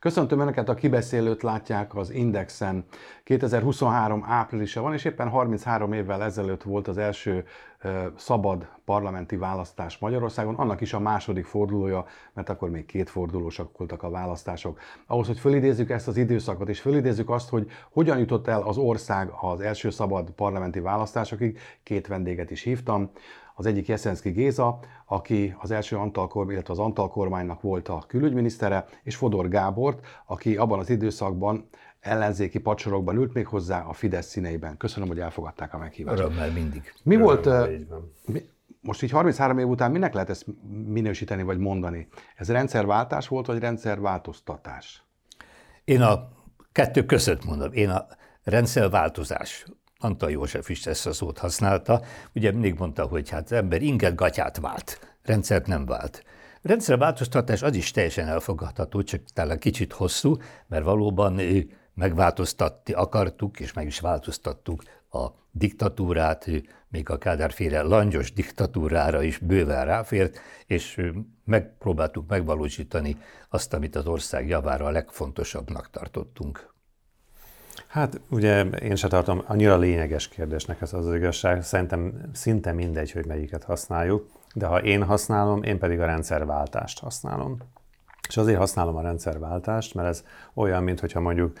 Köszöntöm Önöket, a kibeszélőt látják az Indexen. 2023 áprilisa van, és éppen 33 évvel ezelőtt volt az első szabad parlamenti választás Magyarországon, annak is a második fordulója, mert akkor még két fordulósak voltak a választások. Ahhoz, hogy fölidézzük ezt az időszakot, és fölidézzük azt, hogy hogyan jutott el az ország az első szabad parlamenti választásokig, két vendéget is hívtam. Az egyik Jeszenszki Géza, aki az első Antal kormány, illetve az Antal kormánynak volt a külügyminisztere, és Fodor Gábort, aki abban az időszakban ellenzéki pacsorokban ült még hozzá a Fidesz színeiben. Köszönöm, hogy elfogadták a meghívást. Örömmel mindig. Mi Örömmel, volt, mi, most így 33 év után minek lehet ezt minősíteni vagy mondani? Ez rendszerváltás volt, vagy rendszerváltoztatás? Én a kettő között mondom. Én a rendszerváltozás Antal József is ezt a szót használta. Ugye mindig mondta, hogy hát ember inget gatyát vált, rendszert nem vált. Rendszerváltoztatás az is teljesen elfogadható, csak talán kicsit hosszú, mert valóban megváltoztatni akartuk, és meg is változtattuk a diktatúrát, még a Kádárféle langyos diktatúrára is bőven ráfért, és megpróbáltuk megvalósítani azt, amit az ország javára a legfontosabbnak tartottunk. Hát ugye én se tartom annyira lényeges kérdésnek ez az igazság. Szerintem szinte mindegy, hogy melyiket használjuk, de ha én használom, én pedig a rendszerváltást használom. És azért használom a rendszerváltást, mert ez olyan, mintha mondjuk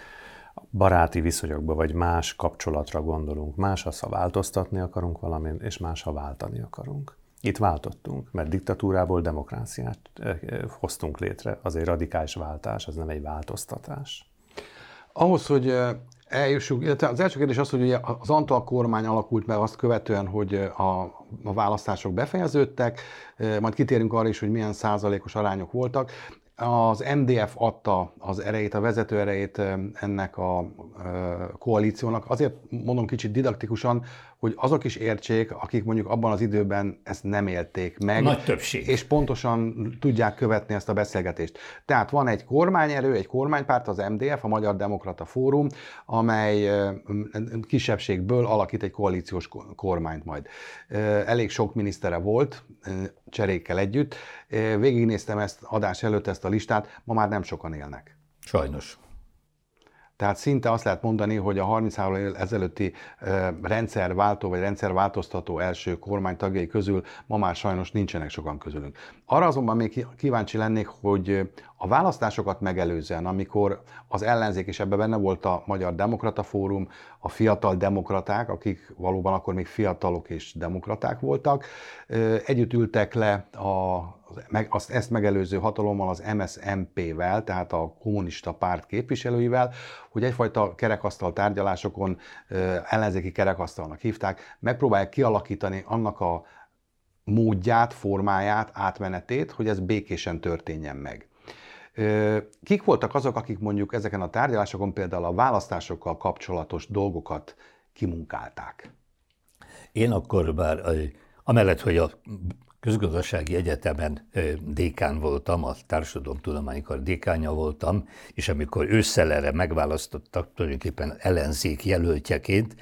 baráti viszonyokba vagy más kapcsolatra gondolunk. Más az, ha változtatni akarunk valamit, és más, ha váltani akarunk. Itt váltottunk, mert diktatúrából demokráciát eh, eh, hoztunk létre. Azért radikális váltás, az nem egy változtatás. Ahhoz, hogy eh, eljussunk, illetve az első kérdés az, hogy ugye az Antal kormány alakult meg azt követően, hogy a, a választások befejeződtek, majd kitérünk arra is, hogy milyen százalékos arányok voltak. Az MDF adta az erejét, a vezető erejét ennek a koalíciónak. Azért mondom kicsit didaktikusan, hogy azok is értsék, akik mondjuk abban az időben ezt nem élték meg. Nagy többség. És pontosan tudják követni ezt a beszélgetést. Tehát van egy kormányerő, egy kormánypárt, az MDF, a Magyar Demokrata Fórum, amely kisebbségből alakít egy koalíciós kormányt majd. Elég sok minisztere volt, cserékkel együtt. Végignéztem ezt adás előtt, ezt a listát, ma már nem sokan élnek. Sajnos. Tehát szinte azt lehet mondani, hogy a 33 évvel ezelőtti rendszerváltó vagy rendszerváltoztató első kormány tagjai közül ma már sajnos nincsenek sokan közülünk. Arra azonban még kíváncsi lennék, hogy a választásokat megelőzően, amikor az ellenzék, és ebben benne volt a Magyar Demokrata Fórum, a fiatal demokraták, akik valóban akkor még fiatalok és demokraták voltak, együtt ültek le a, azt, ezt megelőző hatalommal, az MSMP-vel, tehát a kommunista párt képviselőivel, hogy egyfajta kerekasztal tárgyalásokon, ellenzéki kerekasztalnak hívták, megpróbálják kialakítani annak a módját, formáját, átmenetét, hogy ez békésen történjen meg. Kik voltak azok, akik mondjuk ezeken a tárgyalásokon például a választásokkal kapcsolatos dolgokat kimunkálták? Én akkor bár amellett, hogy a közgazdasági egyetemen dékán voltam, a társadalomtudománykar dékánya voltam, és amikor ősszel erre megválasztottak tulajdonképpen ellenzék jelöltjeként,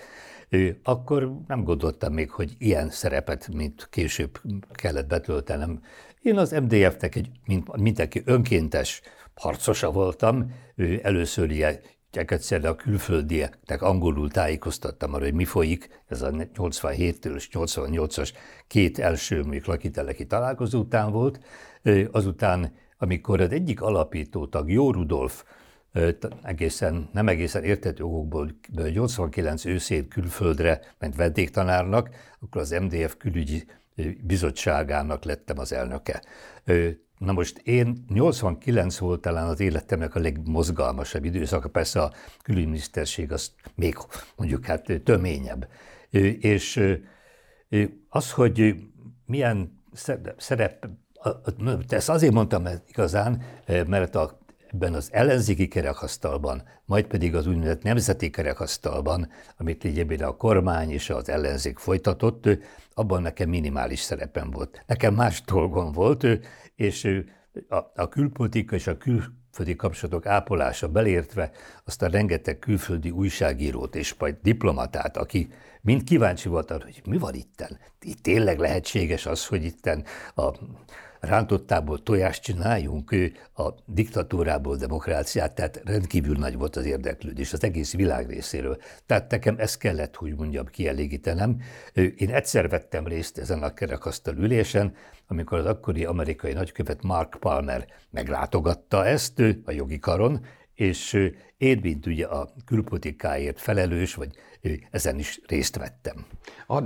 akkor nem gondoltam még, hogy ilyen szerepet, mint később kellett betöltenem. Én az MDF-nek egy, mint mindenki önkéntes harcosa voltam, először ilyen egyszer a külföldieknek angolul tájékoztattam arra, hogy mi folyik, ez a 87-től és 88-as két első még lakiteleki találkozó után volt. Azután, amikor az egyik alapítótag, Jó Rudolf, egészen, nem egészen értető okokból 89 őszén külföldre ment vendégtanárnak, akkor az MDF külügyi bizottságának lettem az elnöke. Na most én 89 volt talán az életemnek a legmozgalmasabb időszaka, persze a külügyminiszterség az még mondjuk hát töményebb. És az, hogy milyen szerep, ezt azért mondtam igazán, mert a ebben az ellenzéki kerekasztalban, majd pedig az úgynevezett nemzeti kerekasztalban, amit lényegében a kormány és az ellenzék folytatott, abban nekem minimális szerepem volt. Nekem más dolgom volt, és a, a külpolitika és a külföldi kapcsolatok ápolása belértve azt a rengeteg külföldi újságírót és majd diplomatát, aki mind kíváncsi volt arra, hogy mi van itten. Itt tényleg lehetséges az, hogy itten a rántottából tojást csináljunk, a diktatúrából demokráciát, tehát rendkívül nagy volt az érdeklődés az egész világ részéről. Tehát nekem ezt kellett, hogy mondjam, kielégítenem. Én egyszer vettem részt ezen a kerekasztal ülésen, amikor az akkori amerikai nagykövet Mark Palmer meglátogatta ezt a jogi karon, és én, mint ugye a külpolitikáért felelős, vagy ezen is részt vettem.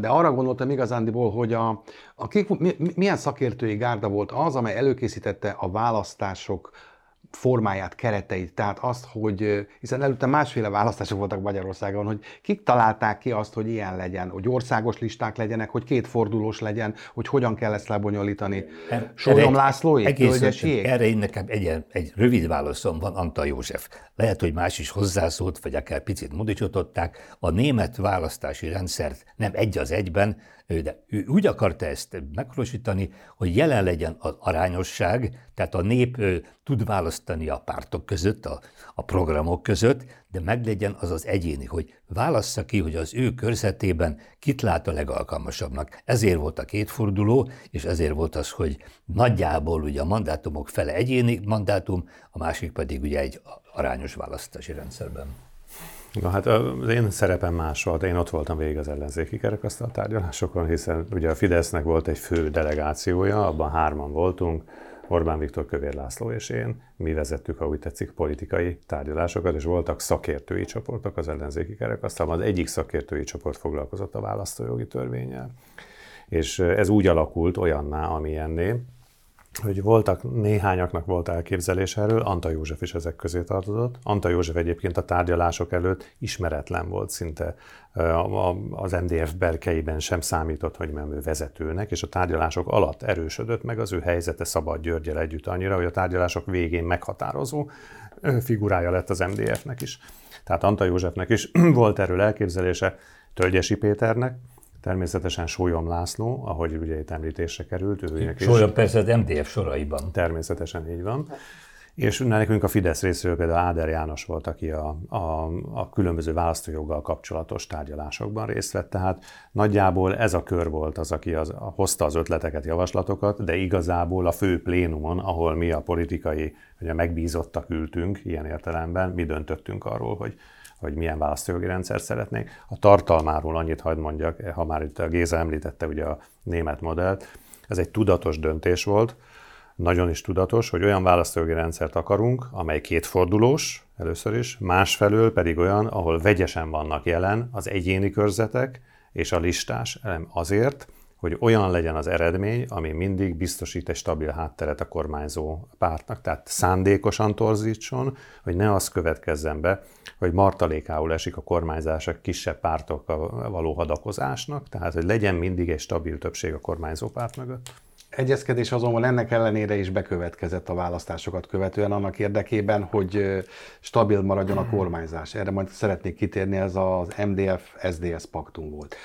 De arra gondoltam igazándiból, hogy a, a kik, milyen szakértői gárda volt az, amely előkészítette a választások formáját, kereteit, tehát azt, hogy, hiszen előtte másféle választások voltak Magyarországon, hogy kik találták ki azt, hogy ilyen legyen, hogy országos listák legyenek, hogy kétfordulós legyen, hogy hogyan kell ezt lebonyolítani. Er, Sólyom Lászlói? Erre én nekem egy, egy rövid válaszom van, Antal József. Lehet, hogy más is hozzászólt, vagy akár picit módosították. A német választási rendszert nem egy az egyben, de ő úgy akarta ezt megvalósítani, hogy jelen legyen az arányosság, tehát a nép tud választani a pártok között, a, a programok között, de meglegyen az az egyéni, hogy válassza ki, hogy az ő körzetében kit lát a legalkalmasabbnak. Ezért volt a kétforduló, és ezért volt az, hogy nagyjából ugye a mandátumok fele egyéni mandátum, a másik pedig ugye egy arányos választási rendszerben. Na hát az én szerepem más volt, én ott voltam végig az ellenzéki kerekasztal tárgyalásokon, hiszen ugye a Fidesznek volt egy fő delegációja, abban hárman voltunk, Orbán Viktor, Kövér László és én, mi vezettük, ha tetszik, politikai tárgyalásokat, és voltak szakértői csoportok az ellenzéki kerekasztalban. Az egyik szakértői csoport foglalkozott a választójogi törvényel. És ez úgy alakult olyanná, amilyenné, hogy voltak, néhányaknak volt elképzelés erről, Anta József is ezek közé tartozott. Anta József egyébként a tárgyalások előtt ismeretlen volt szinte az MDF berkeiben sem számított, hogy nem ő vezetőnek, és a tárgyalások alatt erősödött meg az ő helyzete Szabad Györgyel együtt annyira, hogy a tárgyalások végén meghatározó figurája lett az MDF-nek is. Tehát Anta Józsefnek is volt erről elképzelése, Tölgyesi Péternek, Természetesen Sólyom László, ahogy ugye itt említésre került. Ő Sólyom persze az MDF soraiban. Természetesen így van. És nekünk a Fidesz részéről például Áder János volt, aki a, a, a különböző választójoggal kapcsolatos tárgyalásokban részt vett. Tehát nagyjából ez a kör volt az, aki az, hozta az ötleteket, javaslatokat, de igazából a fő plénumon, ahol mi a politikai, ugye megbízottak ültünk ilyen értelemben, mi döntöttünk arról, hogy hogy milyen választójogi rendszert szeretnénk. A tartalmáról annyit hagyd mondjak, ha már itt a Géza említette ugye a német modellt, ez egy tudatos döntés volt, nagyon is tudatos, hogy olyan választójogi rendszert akarunk, amely kétfordulós először is, másfelől pedig olyan, ahol vegyesen vannak jelen az egyéni körzetek és a listás elem azért, hogy olyan legyen az eredmény, ami mindig biztosít egy stabil hátteret a kormányzó pártnak. Tehát szándékosan torzítson, hogy ne az következzen be, hogy martalékául esik a kormányzás a kisebb pártokkal való hadakozásnak, tehát hogy legyen mindig egy stabil többség a kormányzó párt mögött. Egyezkedés azonban ennek ellenére is bekövetkezett a választásokat követően annak érdekében, hogy stabil maradjon a kormányzás. Erre majd szeretnék kitérni, ez az MDF-SDS paktum volt.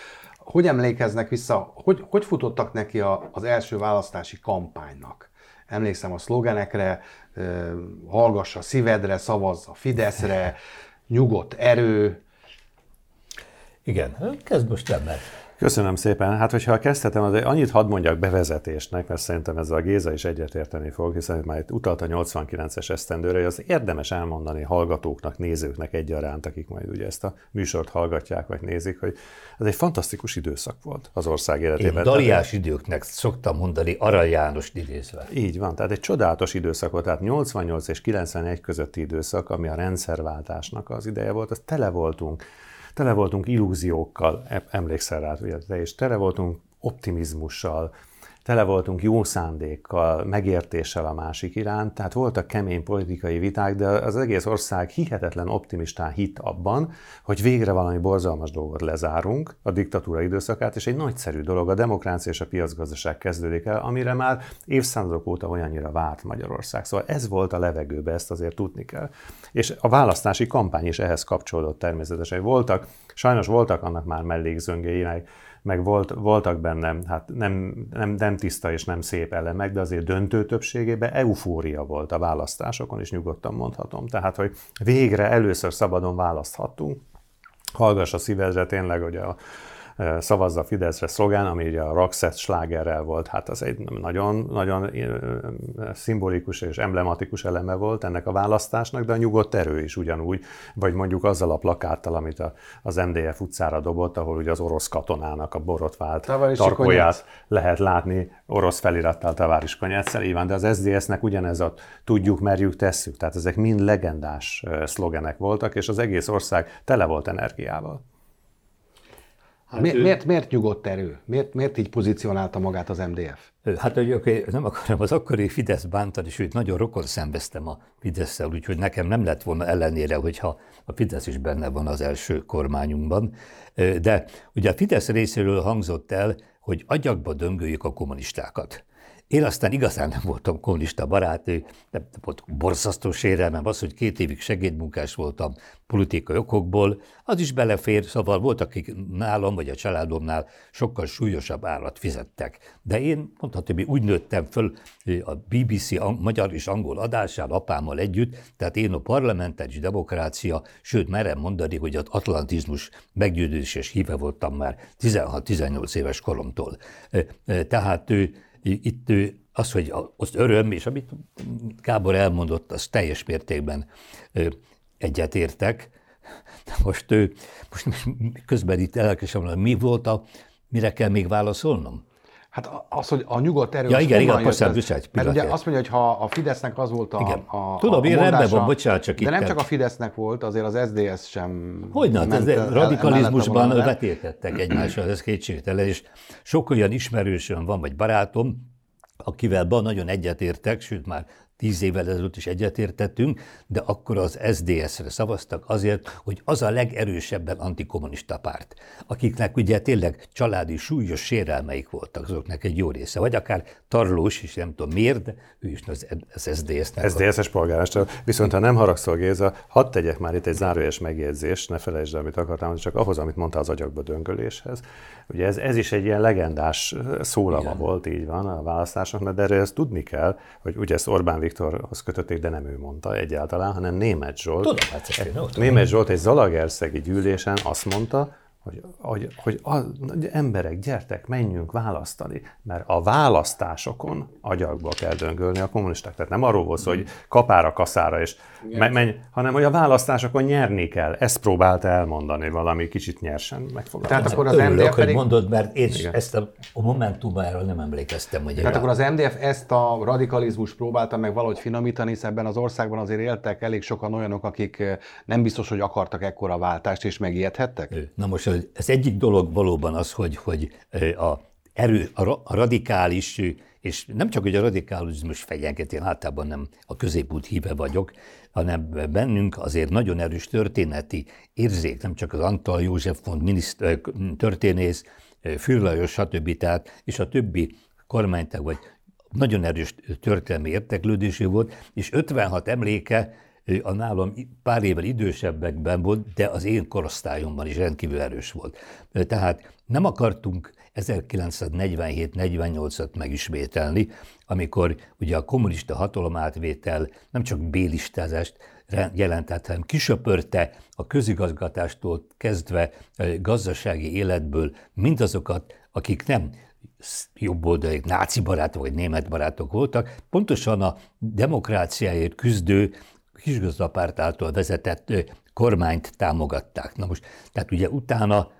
Hogy emlékeznek vissza, hogy, hogy futottak neki a, az első választási kampánynak? Emlékszem a szlogenekre, hallgassa szívedre, szavazza Fideszre, nyugodt erő. Igen, kezd most ember. Köszönöm szépen. Hát, hogyha kezdhetem, az annyit hadd mondjak bevezetésnek, mert szerintem ezzel a Géza is egyetérteni fog, hiszen már itt utalt a 89-es esztendőre, hogy az érdemes elmondani hallgatóknak, nézőknek egyaránt, akik majd ugye ezt a műsort hallgatják, vagy nézik, hogy ez egy fantasztikus időszak volt az ország életében. Én daliás időknek szoktam mondani, Arany János idézve. Így van, tehát egy csodálatos időszak volt, tehát 88 és 91 közötti időszak, ami a rendszerváltásnak az ideje volt, az tele voltunk tele voltunk illúziókkal, emlékszel rá, ugye, és tele voltunk optimizmussal, tele voltunk jó szándékkal, megértéssel a másik iránt, tehát voltak kemény politikai viták, de az egész ország hihetetlen optimistán hit abban, hogy végre valami borzalmas dolgot lezárunk, a diktatúra időszakát, és egy nagyszerű dolog, a demokrácia és a piacgazdaság kezdődik el, amire már évszázadok óta olyannyira várt Magyarország. Szóval ez volt a levegőbe, ezt azért tudni kell. És a választási kampány is ehhez kapcsolódott természetesen. Voltak, sajnos voltak annak már mellékzöngéi, meg volt, voltak benne, hát nem, nem, nem tiszta és nem szép elemek, de azért döntő többségében eufória volt a választásokon, is nyugodtan mondhatom. Tehát, hogy végre először szabadon választhattunk. Hallgass a szívedre tényleg, hogy a, szavazza a Fideszre szlogán, ami ugye a Roxette slágerrel volt. Hát az egy nagyon, nagyon szimbolikus és emblematikus eleme volt ennek a választásnak, de a nyugodt erő is ugyanúgy, vagy mondjuk azzal a plakáttal, amit a, az MDF utcára dobott, ahol ugye az orosz katonának a borotvált tarkóját lehet látni orosz felirattal Taváris Konyácsal, így van, de az SZDSZ-nek ugyanez a tudjuk, merjük, tesszük. Tehát ezek mind legendás szlogenek voltak, és az egész ország tele volt energiával. Hát miért, ő... miért, miért nyugodt erő? Miért, miért így pozícionálta magát az MDF? Hát, hogy okay, nem akarom az akkori Fidesz bántani, sőt, nagyon rokon szembeztem a fidesz úgyhogy nekem nem lett volna ellenére, hogyha a Fidesz is benne van az első kormányunkban. De ugye a Fidesz részéről hangzott el, hogy agyakba döngöljük a kommunistákat. Én aztán igazán nem voltam kommunista barát, nem volt borzasztó sérelmem, az, hogy két évig segédmunkás voltam politikai okokból, az is belefér, szóval voltak, akik nálam vagy a családomnál sokkal súlyosabb állat fizettek. De én mondhatom, hogy úgy nőttem föl a BBC magyar és angol adásán apámmal együtt, tehát én a parlamentáris demokrácia, sőt merem mondani, hogy az atlantizmus meggyőzéses híve voltam már 16-18 éves koromtól. Tehát ő itt az, hogy az öröm, és amit Gábor elmondott, az teljes mértékben egyetértek. Most, most közben itt elkezdem, mi volt a, mire kell még válaszolnom? Hát az, hogy a nyugodt erő... Ja, igen, igen, bocsánat, bocsánat. Mert ugye azt mondja, hogy ha a Fidesznek az volt a, igen. a Tudom, a én rendben van, bocsánat, csak De nem csak a Fidesznek volt, azért az SZDSZ sem... Hogyne, hát ez radikalizmusban vetéltettek egymással, ez kétségtelen, és sok olyan ismerősöm van, vagy barátom, akivel ban nagyon egyetértek, sőt már tíz évvel ezelőtt is egyetértettünk, de akkor az SDS-re szavaztak azért, hogy az a legerősebben antikommunista párt, akiknek ugye tényleg családi súlyos sérelmeik voltak, azoknak egy jó része, vagy akár Tarlós is, nem tudom miért, de ő is az, az SDS-nek. SDS-es polgármester. Viszont ha nem haragszol, Géza, hadd tegyek már itt egy zárójeles megjegyzést, ne felejtsd el, amit akartam, csak ahhoz, amit mondta az agyakba döngöléshez. Ugye ez, ez is egy ilyen legendás szólama Igen. volt, így van a választásoknak, de erről ezt tudni kell, hogy ugye ezt Orbán Viktorhoz kötötték, de nem ő mondta egyáltalán, hanem Német Zsolt. Tudom, hát Német Zsolt egy Zalagerszegi gyűlésen azt mondta, hogy, hogy, hogy, a, hogy emberek, gyertek, menjünk választani, mert a választásokon agyakba kell döngölni a kommunisták. Tehát nem arról volt szó, hogy kapára, kaszára, és menj, hanem hogy a választásokon nyerni kell. Ezt próbálta elmondani valami kicsit nyersen megfogalmazni. Tehát akkor az Örülök, MDF pedig... hogy mondod, mert én Igen. ezt a, a Momentumban nem emlékeztem. Hogy Tehát akkor az MDF ezt a radikalizmus próbálta meg valahogy finomítani, hiszen ebben az országban azért éltek elég sokan olyanok, akik nem biztos, hogy akartak ekkora váltást, és megijedhettek? Na most ez egyik dolog valóban az, hogy, hogy a erő, a radikális, és nem csak, hogy a radikalizmus fegyenket, én általában nem a középút híve vagyok, hanem bennünk azért nagyon erős történeti érzék, nem csak az Antal József von miniszter, történész, Fürlajos, stb. Tehát, és a többi kormánytag, vagy nagyon erős történelmi érteklődésű volt, és 56 emléke a nálam pár évvel idősebbekben volt, de az én korosztályomban is rendkívül erős volt. Tehát nem akartunk 1947-48-at megismételni, amikor ugye a kommunista hatalomátvétel nem csak bélistázást jelentett, hanem kisöpörte a közigazgatástól kezdve gazdasági életből mindazokat, akik nem jobboldali náci barátok vagy német barátok voltak, pontosan a demokráciáért küzdő kisgazdapárt által vezetett kormányt támogatták. Na most, tehát ugye utána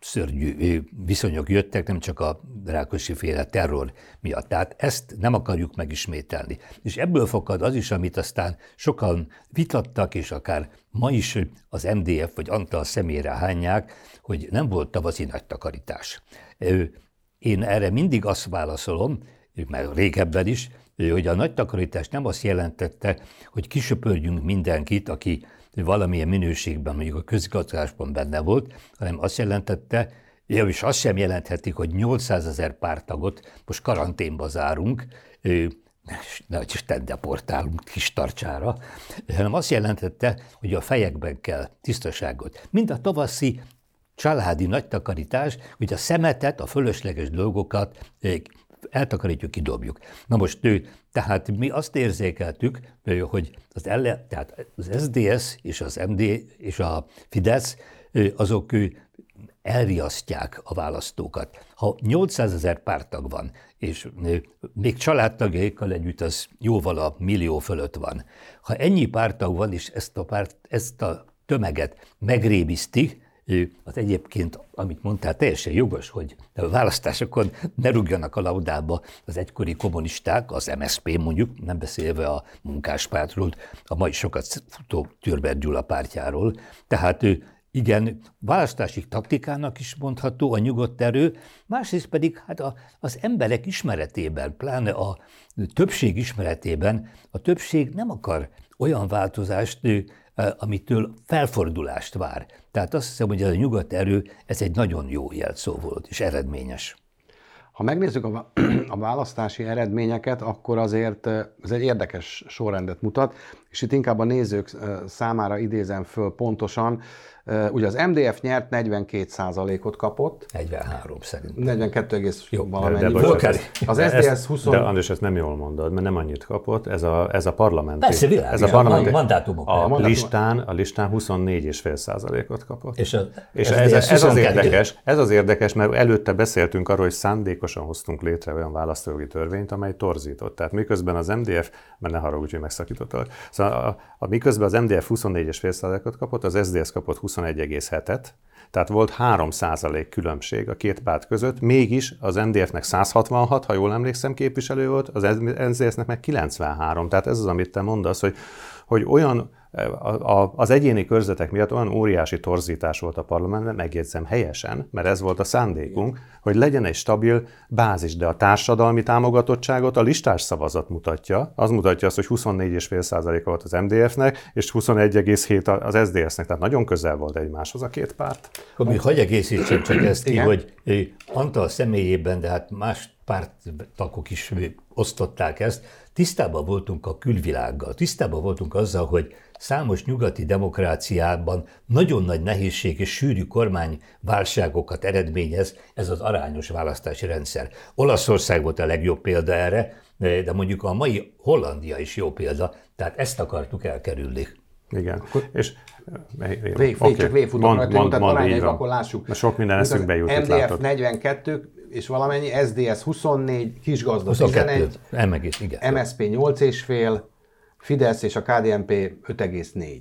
szörnyű viszonyok jöttek, nem csak a Rákosi féle terror miatt. Tehát ezt nem akarjuk megismételni. És ebből fakad az is, amit aztán sokan vitattak, és akár ma is az MDF vagy Antal személyre hányják, hogy nem volt tavaszi nagy takarítás. Én erre mindig azt válaszolom, mert régebben is, hogy a nagy takarítás nem azt jelentette, hogy kisöpörjünk mindenkit, aki valamilyen minőségben, mondjuk a közigazgatásban benne volt, hanem azt jelentette, Ja, és azt sem jelenthetik, hogy 800 ezer pártagot most karanténba zárunk, nagy Isten deportálunk kis tartsára, hanem azt jelentette, hogy a fejekben kell tisztaságot. Mind a tavaszi családi nagy takarítás, hogy a szemetet, a fölösleges dolgokat eltakarítjuk, kidobjuk. Na most ő, tehát mi azt érzékeltük, hogy az, elle, tehát az SDS és az MD és a Fidesz, azok elriasztják a választókat. Ha 800 ezer pártag van, és még családtagjaikkal együtt az jóval a millió fölött van. Ha ennyi pártag van, és ezt a, párt, ezt a tömeget megrébiszti, az egyébként, amit mondtál, teljesen jogos, hogy a választásokon ne rúgjanak a laudába az egykori kommunisták, az MSZP mondjuk, nem beszélve a munkáspártról, a mai sokat futó Türber Gyula pártjáról. Tehát igen, választási taktikának is mondható a nyugodt erő, másrészt pedig hát a, az emberek ismeretében, pláne a többség ismeretében a többség nem akar olyan változást, amitől felfordulást vár. Tehát azt hiszem, hogy ez a nyugat erő, ez egy nagyon jó jelszó volt, és eredményes. Ha megnézzük a, a választási eredményeket, akkor azért ez egy érdekes sorrendet mutat, és itt inkább a nézők számára idézem föl pontosan, Ugye az MDF nyert 42%-ot kapott. 43 szerint. 42, Jó, valamennyi de, volt. Az SDS 20... De András, ezt nem jól mondod, mert nem annyit kapott. Ez a, ez a parlamenti... Persze, világ, ez a parlamenti, mandátumok. A, a listán, a listán 24,5%-ot kapott. És, a, és ez, ez, ez, az érdekes, ez az érdekes, mert előtte beszéltünk arról, hogy szándékosan hoztunk létre olyan választójogi törvényt, amely torzított. Tehát miközben az MDF, mert ne haragudj, hogy megszakítottak. A, a, miközben az MDF 24,5%-ot kapott, az SDS kapott 21,7-et, tehát volt 3% különbség a két párt között, mégis az MDF-nek 166, ha jól emlékszem, képviselő volt, az NZS-nek meg 93. Tehát ez az, amit te mondasz, hogy, hogy olyan az egyéni körzetek miatt olyan óriási torzítás volt a parlamentben, megjegyzem helyesen, mert ez volt a szándékunk, hogy legyen egy stabil bázis, de a társadalmi támogatottságot a listás szavazat mutatja. Az mutatja azt, hogy 24,5% volt az MDF-nek, és 21,7 az SZDSZ-nek, tehát nagyon közel volt egymáshoz a két párt. Még hagyj egészítsem csak ezt ki, hogy Antal személyében, de hát más párttakok is osztották ezt, tisztában voltunk a külvilággal, tisztában voltunk azzal, hogy számos nyugati demokráciában nagyon nagy nehézség és sűrű kormányválságokat eredményez ez az arányos választási rendszer. Olaszország volt a legjobb példa erre, de mondjuk a mai Hollandia is jó példa, tehát ezt akartuk elkerülni. Igen, és Vég, vég, okay. csak rajta, mond, mond, mond, akkor lássuk. Na sok minden eszünkbe jut. MDF látod. 42 és valamennyi, SDS 24, kisgazda 11, M-egész, igen. MSP 8,5, Fidesz és a KDNP 5,4.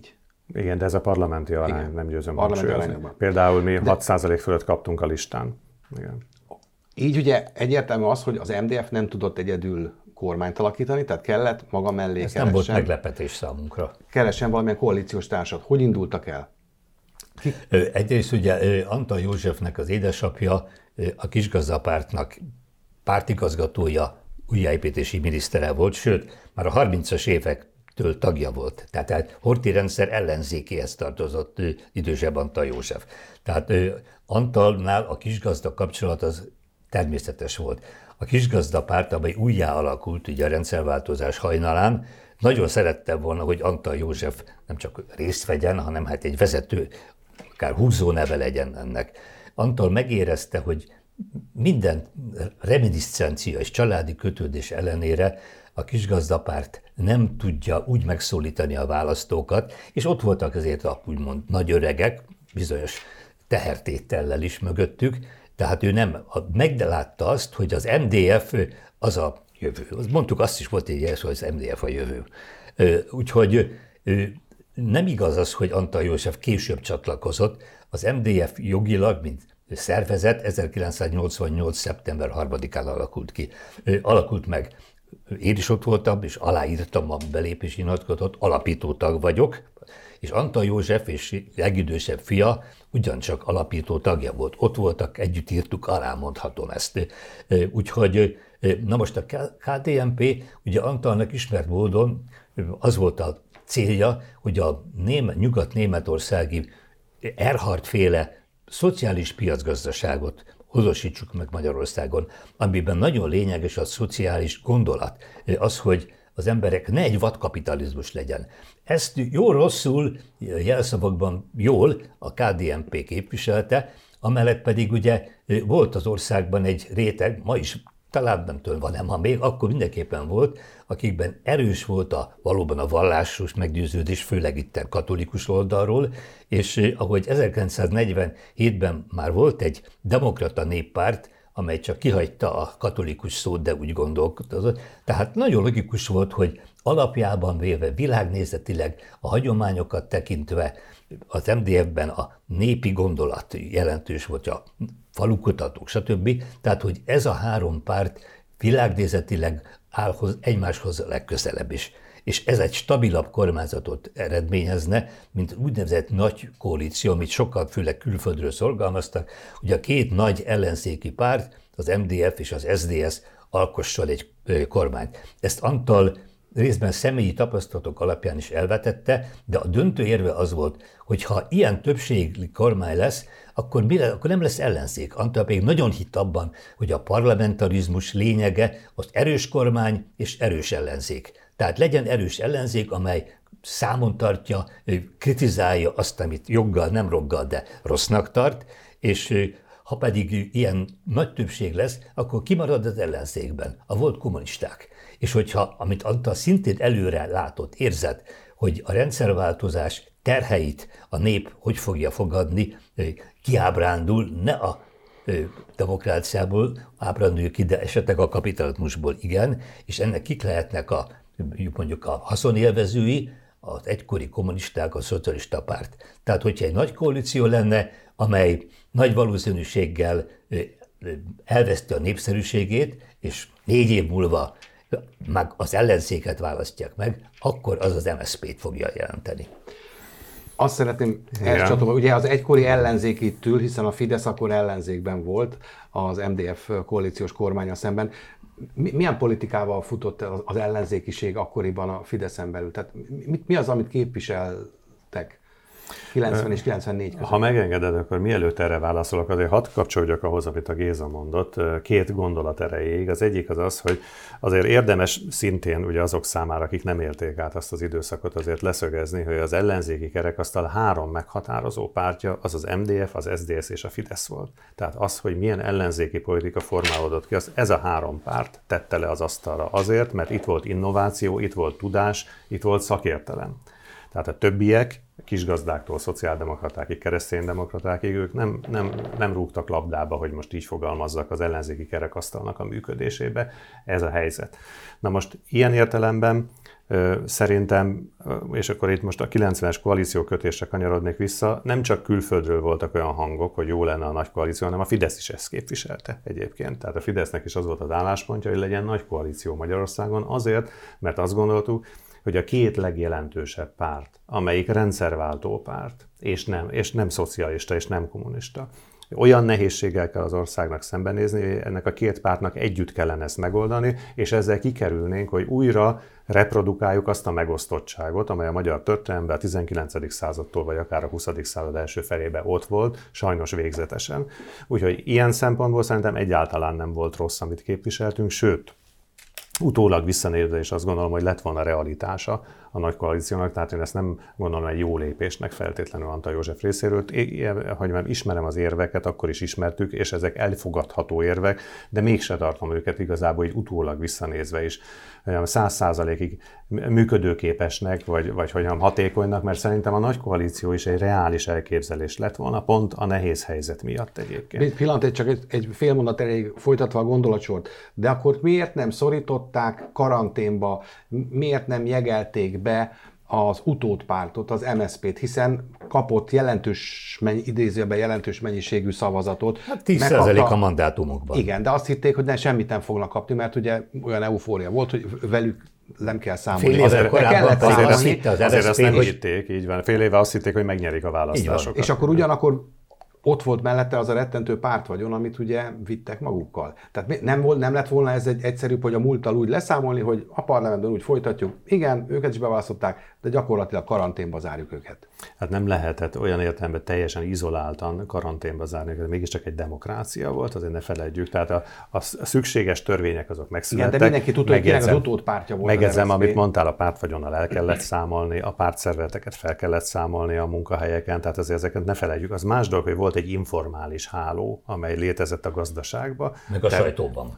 Igen, de ez a parlamenti arány, Igen. nem győzöm parlamenti Például mi de... 6% fölött kaptunk a listán. Igen. Így ugye egyértelmű az, hogy az MDF nem tudott egyedül kormányt alakítani, tehát kellett maga mellé Ez nem volt meglepetés számunkra. Keresen valamilyen koalíciós társat. Hogy indultak el? Ki? Egyrészt ugye Antal Józsefnek az édesapja a kisgazdapártnak pártigazgatója, újjáépítési minisztere volt, sőt, már a 30-as évektől tagja volt. Tehát a Horti rendszer ellenzékéhez tartozott idősebb Antal József. Tehát Antalnál a kisgazda kapcsolat az természetes volt. A kisgazda párt, amely újjá alakult ugye a rendszerváltozás hajnalán, nagyon szerette volna, hogy Antal József nem csak részt vegyen, hanem hát egy vezető, akár húzó neve legyen ennek. Antal megérezte, hogy minden reminiscencia és családi kötődés ellenére a kisgazdapárt nem tudja úgy megszólítani a választókat, és ott voltak azért a úgymond nagy öregek, bizonyos tehertétellel is mögöttük, tehát ő nem, meglátta azt, hogy az MDF az a jövő. Mondtuk azt is volt egy jelszó, hogy az MDF a jövő. Úgyhogy nem igaz az, hogy Antal József később csatlakozott. Az MDF jogilag, mint szervezet 1988. szeptember 3-án alakult ki. Alakult meg. Én is ott voltam, és aláírtam a belépési nyilatkozatot, alapító tag vagyok, és Antal József és legidősebb fia ugyancsak alapító tagja volt. Ott voltak, együtt írtuk, alá mondhatom ezt. Úgyhogy, na most a KDNP, ugye Antalnak ismert módon az volt a célja, hogy a német, nyugat-németországi Erhard féle szociális piacgazdaságot hozosítsuk meg Magyarországon, amiben nagyon lényeges a szociális gondolat, az, hogy az emberek ne egy vadkapitalizmus legyen. Ezt jó-rosszul, jelszavakban jól a KDNP képviselte, amellett pedig ugye volt az országban egy réteg, ma is talán nem tudom, van-e ma még, akkor mindenképpen volt, akikben erős volt a valóban a vallásos meggyőződés, főleg itt a katolikus oldalról, és ahogy 1947-ben már volt egy demokrata néppárt, amely csak kihagyta a katolikus szót, de úgy gondolkodott. Tehát nagyon logikus volt, hogy alapjában véve világnézetileg a hagyományokat tekintve az MDF-ben a népi gondolat jelentős volt, a falukutatók, stb. Tehát, hogy ez a három párt világnézetileg áll egymáshoz a legközelebb is. És ez egy stabilabb kormányzatot eredményezne, mint úgynevezett nagy koalíció, amit sokkal főleg külföldről szorgalmaztak. Ugye a két nagy ellenzéki párt, az MDF és az SDS alkosson egy kormányt. Ezt Antal részben személyi tapasztalatok alapján is elvetette, de a döntő érve az volt, hogy ha ilyen többségi kormány lesz, akkor, mi le, akkor nem lesz ellenzék. Antal pedig nagyon hitt abban, hogy a parlamentarizmus lényege az erős kormány és erős ellenzék. Tehát legyen erős ellenzék, amely számon tartja, kritizálja azt, amit joggal, nem roggal, de rossznak tart, és ha pedig ilyen nagy többség lesz, akkor kimarad az ellenzékben, a volt kommunisták. És hogyha, amit Antal szintén előre látott, érzett, hogy a rendszerváltozás terheit a nép hogy fogja fogadni, kiábrándul, ne a demokráciából ábránduljuk ki, de esetleg a kapitalizmusból igen, és ennek kik lehetnek a, mondjuk a haszonélvezői, az egykori kommunisták, a szocialista párt. Tehát, hogyha egy nagy koalíció lenne, amely nagy valószínűséggel elveszti a népszerűségét, és négy év múlva meg az ellenzéket választják meg, akkor az az MSZP-t fogja jelenteni. Azt szeretném elcsatolni, ugye az egykori ellenzék itt ül, hiszen a Fidesz akkor ellenzékben volt az MDF koalíciós kormánya szemben. Milyen politikával futott az ellenzékiség akkoriban a Fideszen belül? Tehát mi az, amit képviseltek? 90 és 94 között. Ha megengeded, akkor mielőtt erre válaszolok, azért hadd kapcsolódjak ahhoz, amit a Géza mondott. Két gondolat erejéig. Az egyik az az, hogy azért érdemes szintén ugye azok számára, akik nem élték át azt az időszakot, azért leszögezni, hogy az ellenzéki kerekasztal három meghatározó pártja, az az MDF, az SDS és a Fidesz volt. Tehát az, hogy milyen ellenzéki politika formálódott ki, az ez a három párt tette le az asztalra azért, mert itt volt innováció, itt volt tudás, itt volt szakértelem. Tehát a többiek kisgazdáktól szociáldemokratákig, kereszténydemokratákig, ők nem, nem, nem rúgtak labdába, hogy most így fogalmazzak az ellenzéki kerekasztalnak a működésébe. Ez a helyzet. Na most ilyen értelemben szerintem, és akkor itt most a 90-es koalíció kötésre kanyarodnék vissza, nem csak külföldről voltak olyan hangok, hogy jó lenne a nagy koalíció, hanem a Fidesz is ezt képviselte egyébként. Tehát a Fidesznek is az volt az álláspontja, hogy legyen nagy koalíció Magyarországon, azért, mert azt gondoltuk, hogy a két legjelentősebb párt, amelyik rendszerváltó párt, és nem, és nem szocialista, és nem kommunista, olyan nehézséggel kell az országnak szembenézni, hogy ennek a két pártnak együtt kellene ezt megoldani, és ezzel kikerülnénk, hogy újra reprodukáljuk azt a megosztottságot, amely a magyar történelemben a 19. századtól, vagy akár a 20. század első felében ott volt, sajnos végzetesen. Úgyhogy ilyen szempontból szerintem egyáltalán nem volt rossz, amit képviseltünk, sőt, utólag visszanézve, és azt gondolom, hogy lett volna realitása a nagy koalíciónak, tehát én ezt nem gondolom egy jó lépésnek feltétlenül Antal József részéről. Én, hogy már ismerem az érveket, akkor is ismertük, és ezek elfogadható érvek, de mégse tartom őket igazából így utólag visszanézve is száz százalékig működőképesnek, vagy, vagy hogyan hatékonynak, mert szerintem a nagy koalíció is egy reális elképzelés lett volna, pont a nehéz helyzet miatt egyébként. Pillanat, egy csak egy, egy fél mondat elég folytatva a gondolatsort, de akkor miért nem szorították karanténba, miért nem jegelték be az utódpártot, az MSZP-t, hiszen kapott jelentős, mennyi, idézőben jelentős mennyiségű szavazatot. Hát 10% a mandátumokban. Igen, de azt hitték, hogy ne, semmit nem fognak kapni, mert ugye olyan eufória volt, hogy velük nem kell számolni. Fél éve korábban azért, azt, hitte az azért azt nem hogy... hitték, így van. Fél éve azt hitték, hogy megnyerik a választásokat. És akkor ugyanakkor ott volt mellette az a rettentő pártvagyon, amit ugye vittek magukkal. Tehát nem, volt, nem lett volna ez egy egyszerűbb, hogy a múlttal úgy leszámolni, hogy a parlamentben úgy folytatjuk. Igen, őket is beválasztották, de gyakorlatilag karanténba zárjuk őket. Hát nem lehetett olyan értelemben teljesen izoláltan karanténba zárni őket, mégiscsak egy demokrácia volt, azért ne felejtjük. Tehát a, a szükséges törvények azok megszülettek. Igen, de mindenki tudta, hogy az utód pártja volt. Megjegyzem, amit mondtál, a pártvagyonnal el kellett számolni, a pártszervezeteket fel kellett számolni a munkahelyeken, tehát azért ezeket ne felejtjük. Az más dolog, hogy volt egy informális háló, amely létezett a gazdaságban. Meg a de, sajtóban.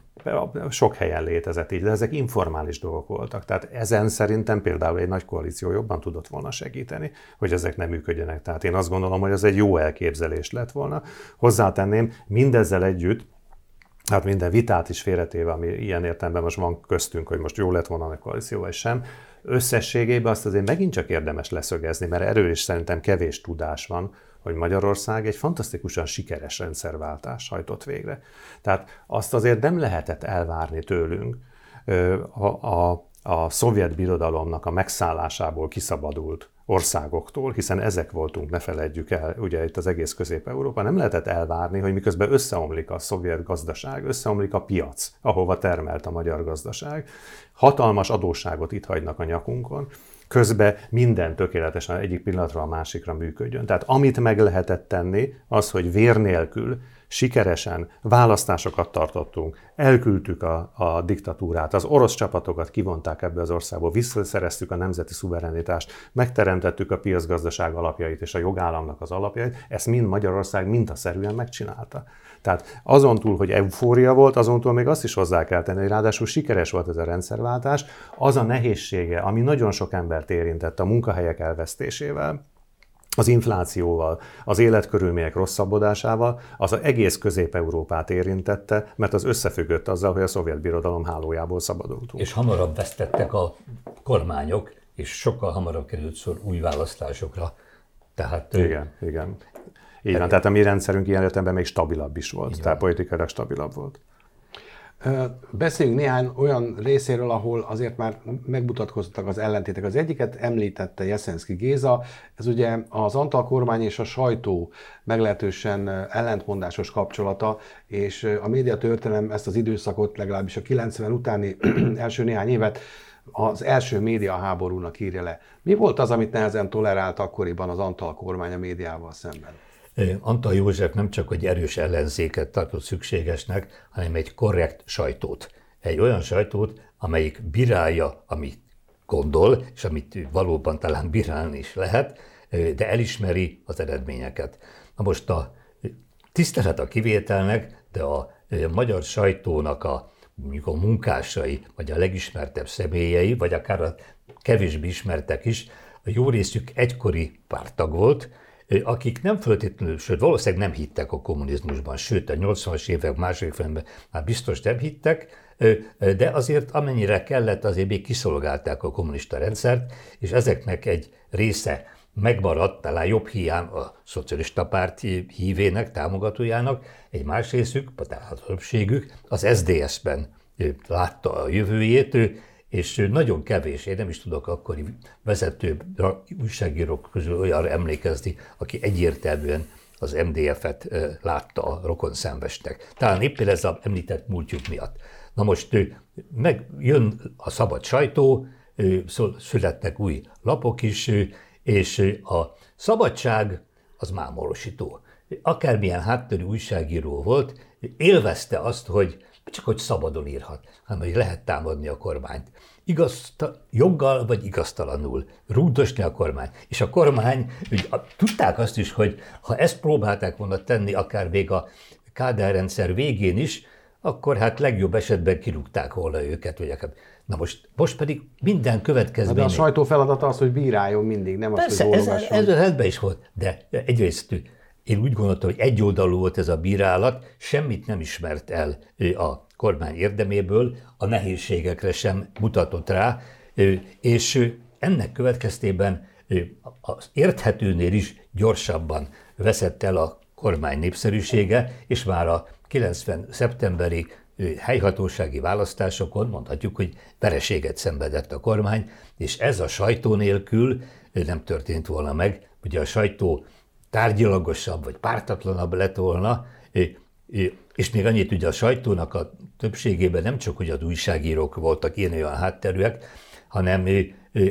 Sok helyen létezett így, de ezek informális dolgok voltak. Tehát ezen szerintem például egy nagy koalíció jobban tudott volna segíteni, hogy ezek nem működjenek. Tehát én azt gondolom, hogy ez egy jó elképzelés lett volna. Hozzátenném, mindezzel együtt, hát minden vitát is félretéve, ami ilyen értelemben most van köztünk, hogy most jó lett volna a koalíció vagy sem, összességében azt azért megint csak érdemes leszögezni, mert erről is szerintem kevés tudás van, hogy Magyarország egy fantasztikusan sikeres rendszerváltás hajtott végre. Tehát azt azért nem lehetett elvárni tőlünk a, a, a szovjet birodalomnak a megszállásából kiszabadult országoktól, hiszen ezek voltunk, ne felejtjük el, ugye itt az egész Közép-Európa, nem lehetett elvárni, hogy miközben összeomlik a szovjet gazdaság, összeomlik a piac, ahova termelt a magyar gazdaság, hatalmas adósságot itt hagynak a nyakunkon, közben minden tökéletesen egyik pillanatra a másikra működjön. Tehát amit meg lehetett tenni, az, hogy vér nélkül sikeresen választásokat tartottunk, elküldtük a, a diktatúrát, az orosz csapatokat kivonták ebbe az országból, visszaszereztük a nemzeti szuverenitást, megteremtettük a piacgazdaság alapjait és a jogállamnak az alapjait, ezt mind Magyarország mintaszerűen megcsinálta. Tehát azon túl, hogy eufória volt, azon túl még azt is hozzá kell tenni, hogy ráadásul sikeres volt ez a rendszerváltás, az a nehézsége, ami nagyon sok embert érintett a munkahelyek elvesztésével, az inflációval, az életkörülmények rosszabbodásával, az egész Közép-Európát érintette, mert az összefüggött azzal, hogy a szovjet birodalom hálójából szabadultunk. És hamarabb vesztettek a kormányok, és sokkal hamarabb került szor új választásokra. Tehát, igen, igen. Így van, tehát a mi rendszerünk ilyen értelemben még stabilabb is volt, tehát politikailag stabilabb volt. Beszéljünk néhány olyan részéről, ahol azért már megmutatkoztak az ellentétek. Az egyiket említette Jeszenszki Géza, ez ugye az Antal kormány és a sajtó meglehetősen ellentmondásos kapcsolata, és a médiatörténelem ezt az időszakot, legalábbis a 90 utáni első néhány évet az első médiaháborúnak írja le. Mi volt az, amit nehezen tolerált akkoriban az Antal kormány a médiával szemben? Antal József nem csak egy erős ellenzéket tartott szükségesnek, hanem egy korrekt sajtót. Egy olyan sajtót, amelyik bírálja, amit gondol, és amit valóban talán bírálni is lehet, de elismeri az eredményeket. Na most a tisztelet a kivételnek, de a magyar sajtónak a, mondjuk a munkásai, vagy a legismertebb személyei, vagy akár a kevésbé ismertek is, a jó részük egykori pártag volt, akik nem föltétlenül, sőt valószínűleg nem hittek a kommunizmusban, sőt a 80-as évek második felében már biztos nem hittek, de azért amennyire kellett, azért még kiszolgálták a kommunista rendszert, és ezeknek egy része megmaradt, talán jobb hiány a szocialista párt hívének, támogatójának, egy más részük, talán a többségük az SDS-ben látta a jövőjét, és nagyon kevés, én nem is tudok akkori vezető újságírók közül olyan emlékezni, aki egyértelműen az MDF-et látta a rokon szembestek. Talán éppen ez a említett múltjuk miatt. Na most meg jön a szabad sajtó, születnek új lapok is, és a szabadság az mámorosító. Akármilyen háttörű újságíró volt, élvezte azt, hogy csak hogy szabadon írhat, hanem hogy lehet támadni a kormányt. Igaz, joggal vagy igaztalanul, rúdosni a kormány. És a kormány, úgy, a, tudták azt is, hogy ha ezt próbálták volna tenni akár még a kádárrendszer végén is, akkor hát legjobb esetben kirúgták volna őket, vagy akár. Na most, most pedig minden következmény. De a sajtó feladata az, hogy bíráljon mindig, nem Persze, az, hogy ez, ez, ez is volt. De egyrészt én úgy gondoltam, hogy egyoldalú volt ez a bírálat, semmit nem ismert el a kormány érdeméből, a nehézségekre sem mutatott rá, és ennek következtében az érthetőnél is gyorsabban veszett el a kormány népszerűsége, és már a 90. szeptemberi helyhatósági választásokon mondhatjuk, hogy vereséget szenvedett a kormány, és ez a sajtó nélkül nem történt volna meg. Ugye a sajtó tárgyilagosabb vagy pártatlanabb lett volna, és még annyit, ugye a sajtónak a többségében nem csak, hogy az újságírók voltak ilyen olyan hátterűek, hanem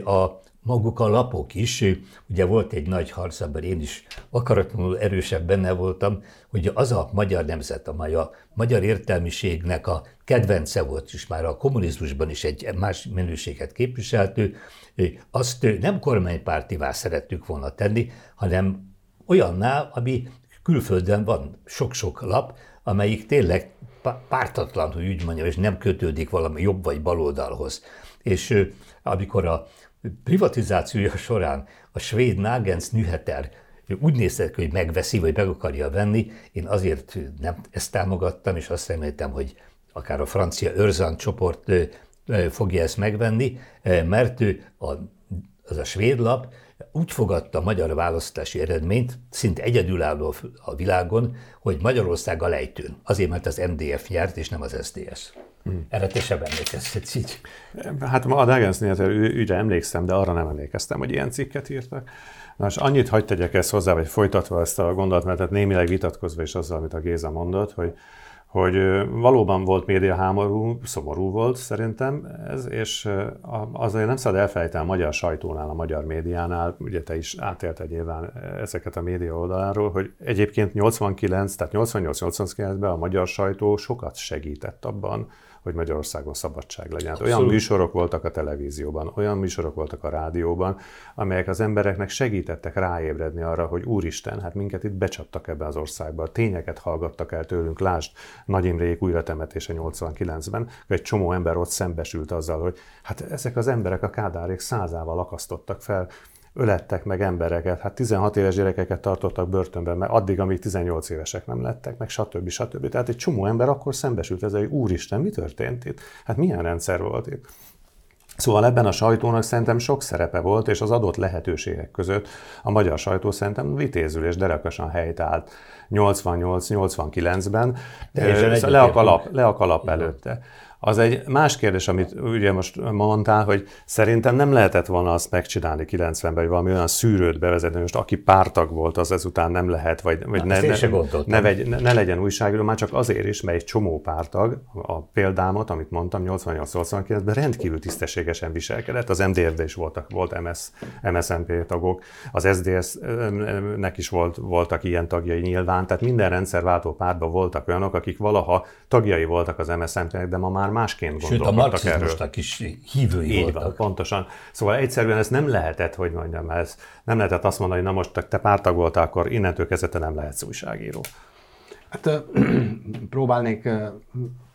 a maguk a lapok is, ugye volt egy nagy harc, abban én is akaratlanul erősebb benne voltam, hogy az a magyar nemzet, amely a magyar értelmiségnek a kedvence volt, és már a kommunizmusban is egy más minőséget képviseltő, azt nem kormánypártivá szerettük volna tenni, hanem olyanná, ami külföldön van sok-sok lap, amelyik tényleg pártatlan, hogy úgy mondjam, és nem kötődik valami jobb vagy baloldalhoz. És amikor a privatizációja során a svéd Nagens Nyheter úgy nézett hogy megveszi, vagy meg akarja venni, én azért nem ezt támogattam, és azt reméltem, hogy akár a francia Örzan csoport fogja ezt megvenni, mert ő az a svéd lap úgy fogadta a magyar választási eredményt, szinte egyedülálló a világon, hogy Magyarország a lejtőn. Azért, mert az MDF nyert, és nem az SDS. Hmm. Erre te sem emlékeztetsz így. Hát a Dagensnél ügyre emlékszem, de arra nem emlékeztem, hogy ilyen cikket írtak. Na, és annyit hagyd tegyek ezt hozzá, vagy folytatva ezt a gondolatot, mert némileg vitatkozva is azzal, amit a Géza mondott, hogy hogy valóban volt médiaháború, szomorú volt szerintem ez, és azért nem szabad elfelejteni a magyar sajtónál, a magyar médiánál, ugye te is átélted nyilván ezeket a média oldaláról, hogy egyébként 89, tehát 88-89-ben a magyar sajtó sokat segített abban, hogy Magyarországon szabadság legyen. Hát olyan műsorok voltak a televízióban, olyan műsorok voltak a rádióban, amelyek az embereknek segítettek ráébredni arra, hogy úristen, hát minket itt becsaptak ebbe az országba, tényeket hallgattak el tőlünk, lásd Nagy Imrék újratemetése 89-ben, egy csomó ember ott szembesült azzal, hogy hát ezek az emberek a kádárék százával akasztottak fel ölettek meg embereket, hát 16 éves gyerekeket tartottak börtönben, mert addig, amíg 18 évesek nem lettek, meg stb. stb. Tehát egy csomó ember akkor szembesült ezzel, hogy úristen, mi történt itt? Hát milyen rendszer volt itt? Szóval ebben a sajtónak szerintem sok szerepe volt, és az adott lehetőségek között a magyar sajtó szerintem vitézül és derekasan helyt állt 88-89-ben, le a kalap, le a kalap előtte. Az egy más kérdés, amit ugye most mondtál, hogy szerintem nem lehetett volna azt megcsinálni 90-ben, hogy valami olyan szűrőt bevezetni, most aki pártag volt, az ezután nem lehet, vagy, vagy Na, ne, ne, ne, vegy, ne, ne legyen újságíró, már csak azért is, mert egy csomó pártag, a példámot, amit mondtam, 88-89-ben rendkívül tisztességesen viselkedett, az MDF-ben is voltak, volt MS, MSZNP tagok, az SDS-nek is volt, voltak ilyen tagjai nyilván, tehát minden rendszerváltó pártban voltak olyanok, akik valaha tagjai voltak az MSZNP-nek, de ma már már másként Sőt, a marxizmusnak is hívői Így voltak. Van, pontosan. Szóval egyszerűen ez nem lehetett, hogy mondjam, ez nem lehetett azt mondani, hogy na most te pártag voltál, akkor innentől kezdve nem lehetsz újságíró. Hát próbálnék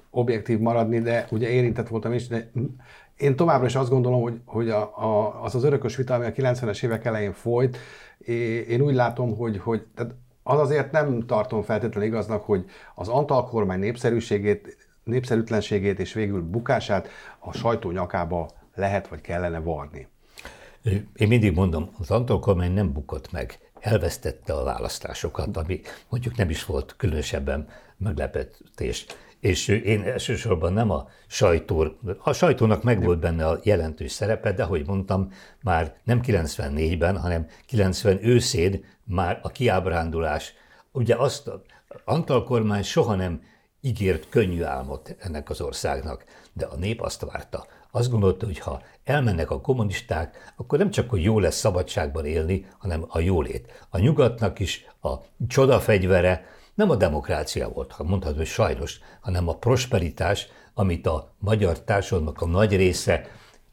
objektív maradni, de ugye érintett voltam is, de én továbbra is azt gondolom, hogy, hogy a, a, az az örökös vita, ami a 90-es évek elején folyt, én úgy látom, hogy, hogy tehát az azért nem tartom feltétlenül igaznak, hogy az Antal kormány népszerűségét népszerűtlenségét és végül bukását a sajtó nyakába lehet vagy kellene varni. Én mindig mondom, az Antal kormány nem bukott meg, elvesztette a választásokat, ami mondjuk nem is volt különösebben meglepetés. És én elsősorban nem a sajtó, a sajtónak meg volt benne a jelentős szerepe, de ahogy mondtam, már nem 94-ben, hanem 90 őszén már a kiábrándulás, ugye azt Antal kormány soha nem ígért könnyű álmot ennek az országnak, de a nép azt várta. Azt gondolta, hogy ha elmennek a kommunisták, akkor nem csak, hogy jó lesz szabadságban élni, hanem a jólét. A nyugatnak is a csodafegyvere nem a demokrácia volt, ha mondhatod, hogy sajnos, hanem a prosperitás, amit a magyar társadalomnak a nagy része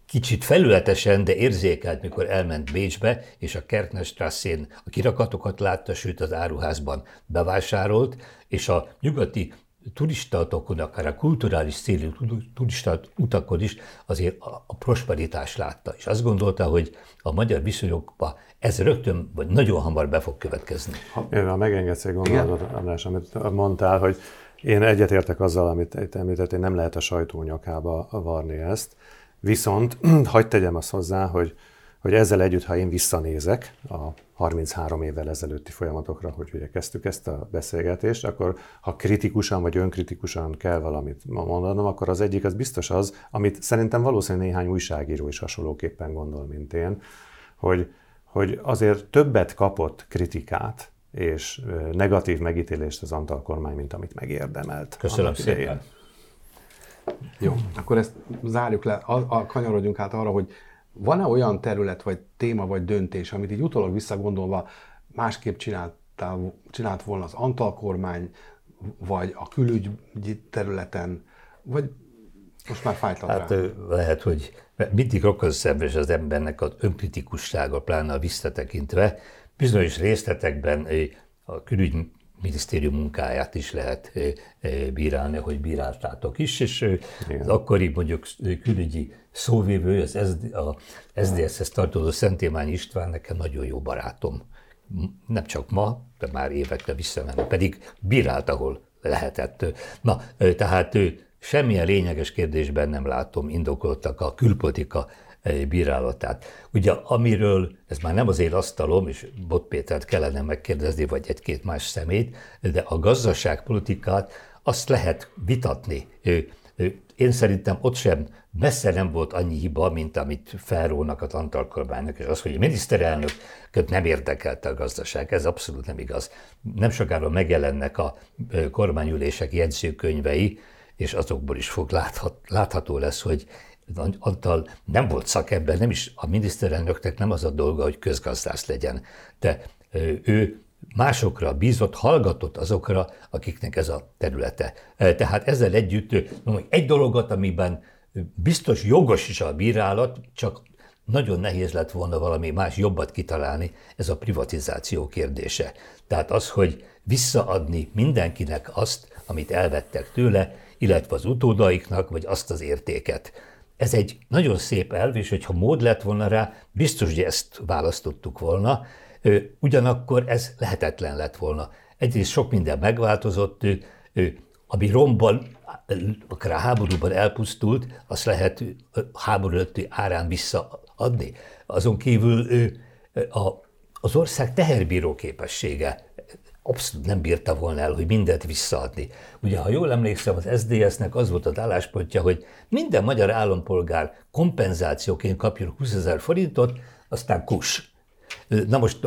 kicsit felületesen, de érzékelt, mikor elment Bécsbe, és a Kertnerstrasszén a kirakatokat látta, sőt az áruházban bevásárolt, és a nyugati turistatokon, akár a kulturális célú turista utakon is azért a prosperitás látta. És azt gondolta, hogy a magyar viszonyokba ez rögtön, vagy nagyon hamar be fog következni. Ha, ha megengedsz egy gondolatot, András, amit mondtál, hogy én egyetértek azzal, amit említett, én nem lehet a sajtó nyakába varni ezt, viszont hagyd tegyem azt hozzá, hogy hogy ezzel együtt, ha én visszanézek a 33 évvel ezelőtti folyamatokra, hogy ugye kezdtük ezt a beszélgetést, akkor ha kritikusan vagy önkritikusan kell valamit mondanom, akkor az egyik az biztos az, amit szerintem valószínűleg néhány újságíró is hasonlóképpen gondol, mint én, hogy, hogy azért többet kapott kritikát és negatív megítélést az Antal kormány, mint amit megérdemelt. Köszönöm szépen. Jó, akkor ezt zárjuk le, a, a, kanyarodjunk át arra, hogy van-e olyan terület, vagy téma, vagy döntés, amit így utólag visszagondolva másképp csináltál, csinált volna az Antal kormány, vagy a külügyi területen, vagy most már fájtad Hát rá. lehet, hogy mindig okoz szembes az embernek az önkritikussága, pláne a visszatekintve. Bizonyos részletekben a külügy minisztérium munkáját is lehet bírálni, hogy bíráltátok is, és az akkori mondjuk külügyi szóvívő, az SD, a SZDSZ-hez tartozó Szentémány István nekem nagyon jó barátom. Nem csak ma, de már évekre visszamenő, pedig bírált, ahol lehetett. Na, tehát semmilyen lényeges kérdésben nem látom indokoltak a külpolitika bírálatát. Ugye amiről, ez már nem az én asztalom, és Bot Pétert kellene megkérdezni, vagy egy-két más szemét, de a gazdaságpolitikát azt lehet vitatni. Én szerintem ott sem messze nem volt annyi hiba, mint amit felrónak a Antal kormánynak, és az, hogy a miniszterelnök nem érdekelte a gazdaság. Ez abszolút nem igaz. Nem sokára megjelennek a kormányülések jegyzőkönyvei, és azokból is fog láthat, látható lesz, hogy Antal nem volt szakember, nem is a miniszterelnöknek nem az a dolga, hogy közgazdász legyen, de ő másokra bízott, hallgatott azokra, akiknek ez a területe. Tehát ezzel együtt egy dologot, amiben biztos jogos is a bírálat, csak nagyon nehéz lett volna valami más jobbat kitalálni, ez a privatizáció kérdése. Tehát az, hogy visszaadni mindenkinek azt, amit elvettek tőle, illetve az utódaiknak, vagy azt az értéket. Ez egy nagyon szép elv, és hogyha mód lett volna rá, biztos, hogy ezt választottuk volna, ugyanakkor ez lehetetlen lett volna. Egyrészt sok minden megváltozott, ami romban, akár a háborúban elpusztult, azt lehet háború előtti árán visszaadni. Azon kívül az ország teherbíró képessége abszolút nem bírta volna el, hogy mindent visszaadni. Ugye, ha jól emlékszem, az SDS-nek az volt az álláspontja, hogy minden magyar állampolgár kompenzációként kapjon 20 ezer forintot, aztán kus. Na most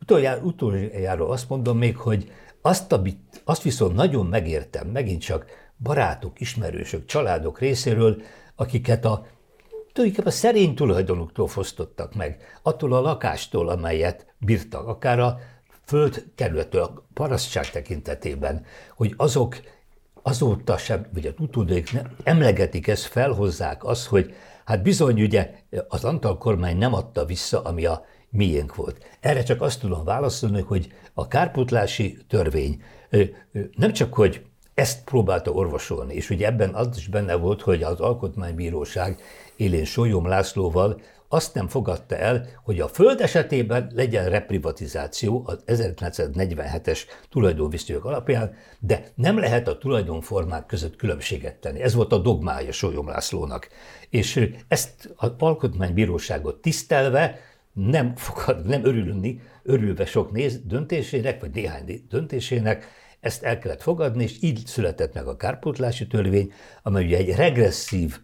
utoljára, utoljára azt mondom még, hogy azt, amit, azt viszont nagyon megértem, megint csak barátok, ismerősök, családok részéről, akiket a tulajdonképpen a szerény tulajdonuktól fosztottak meg, attól a lakástól, amelyet bírtak, akár a föld területtől, a parasztság tekintetében, hogy azok azóta sem, vagy a utódaik nem emlegetik ezt, felhozzák azt, hogy hát bizony ugye az Antal kormány nem adta vissza, ami a miénk volt. Erre csak azt tudom válaszolni, hogy a kárpótlási törvény nem csak, hogy ezt próbálta orvosolni, és ugye ebben az is benne volt, hogy az Alkotmánybíróság élén Sólyom Lászlóval azt nem fogadta el, hogy a föld esetében legyen reprivatizáció az 1947-es tulajdonviszonyok alapján, de nem lehet a tulajdonformák között különbséget tenni. Ez volt a dogmája Sólyom Lászlónak. És ezt az alkotmánybíróságot tisztelve nem, fogad, nem örülni, örülve sok néz döntésének, vagy néhány döntésének, ezt el kellett fogadni, és így született meg a kárpótlási törvény, amely ugye egy regresszív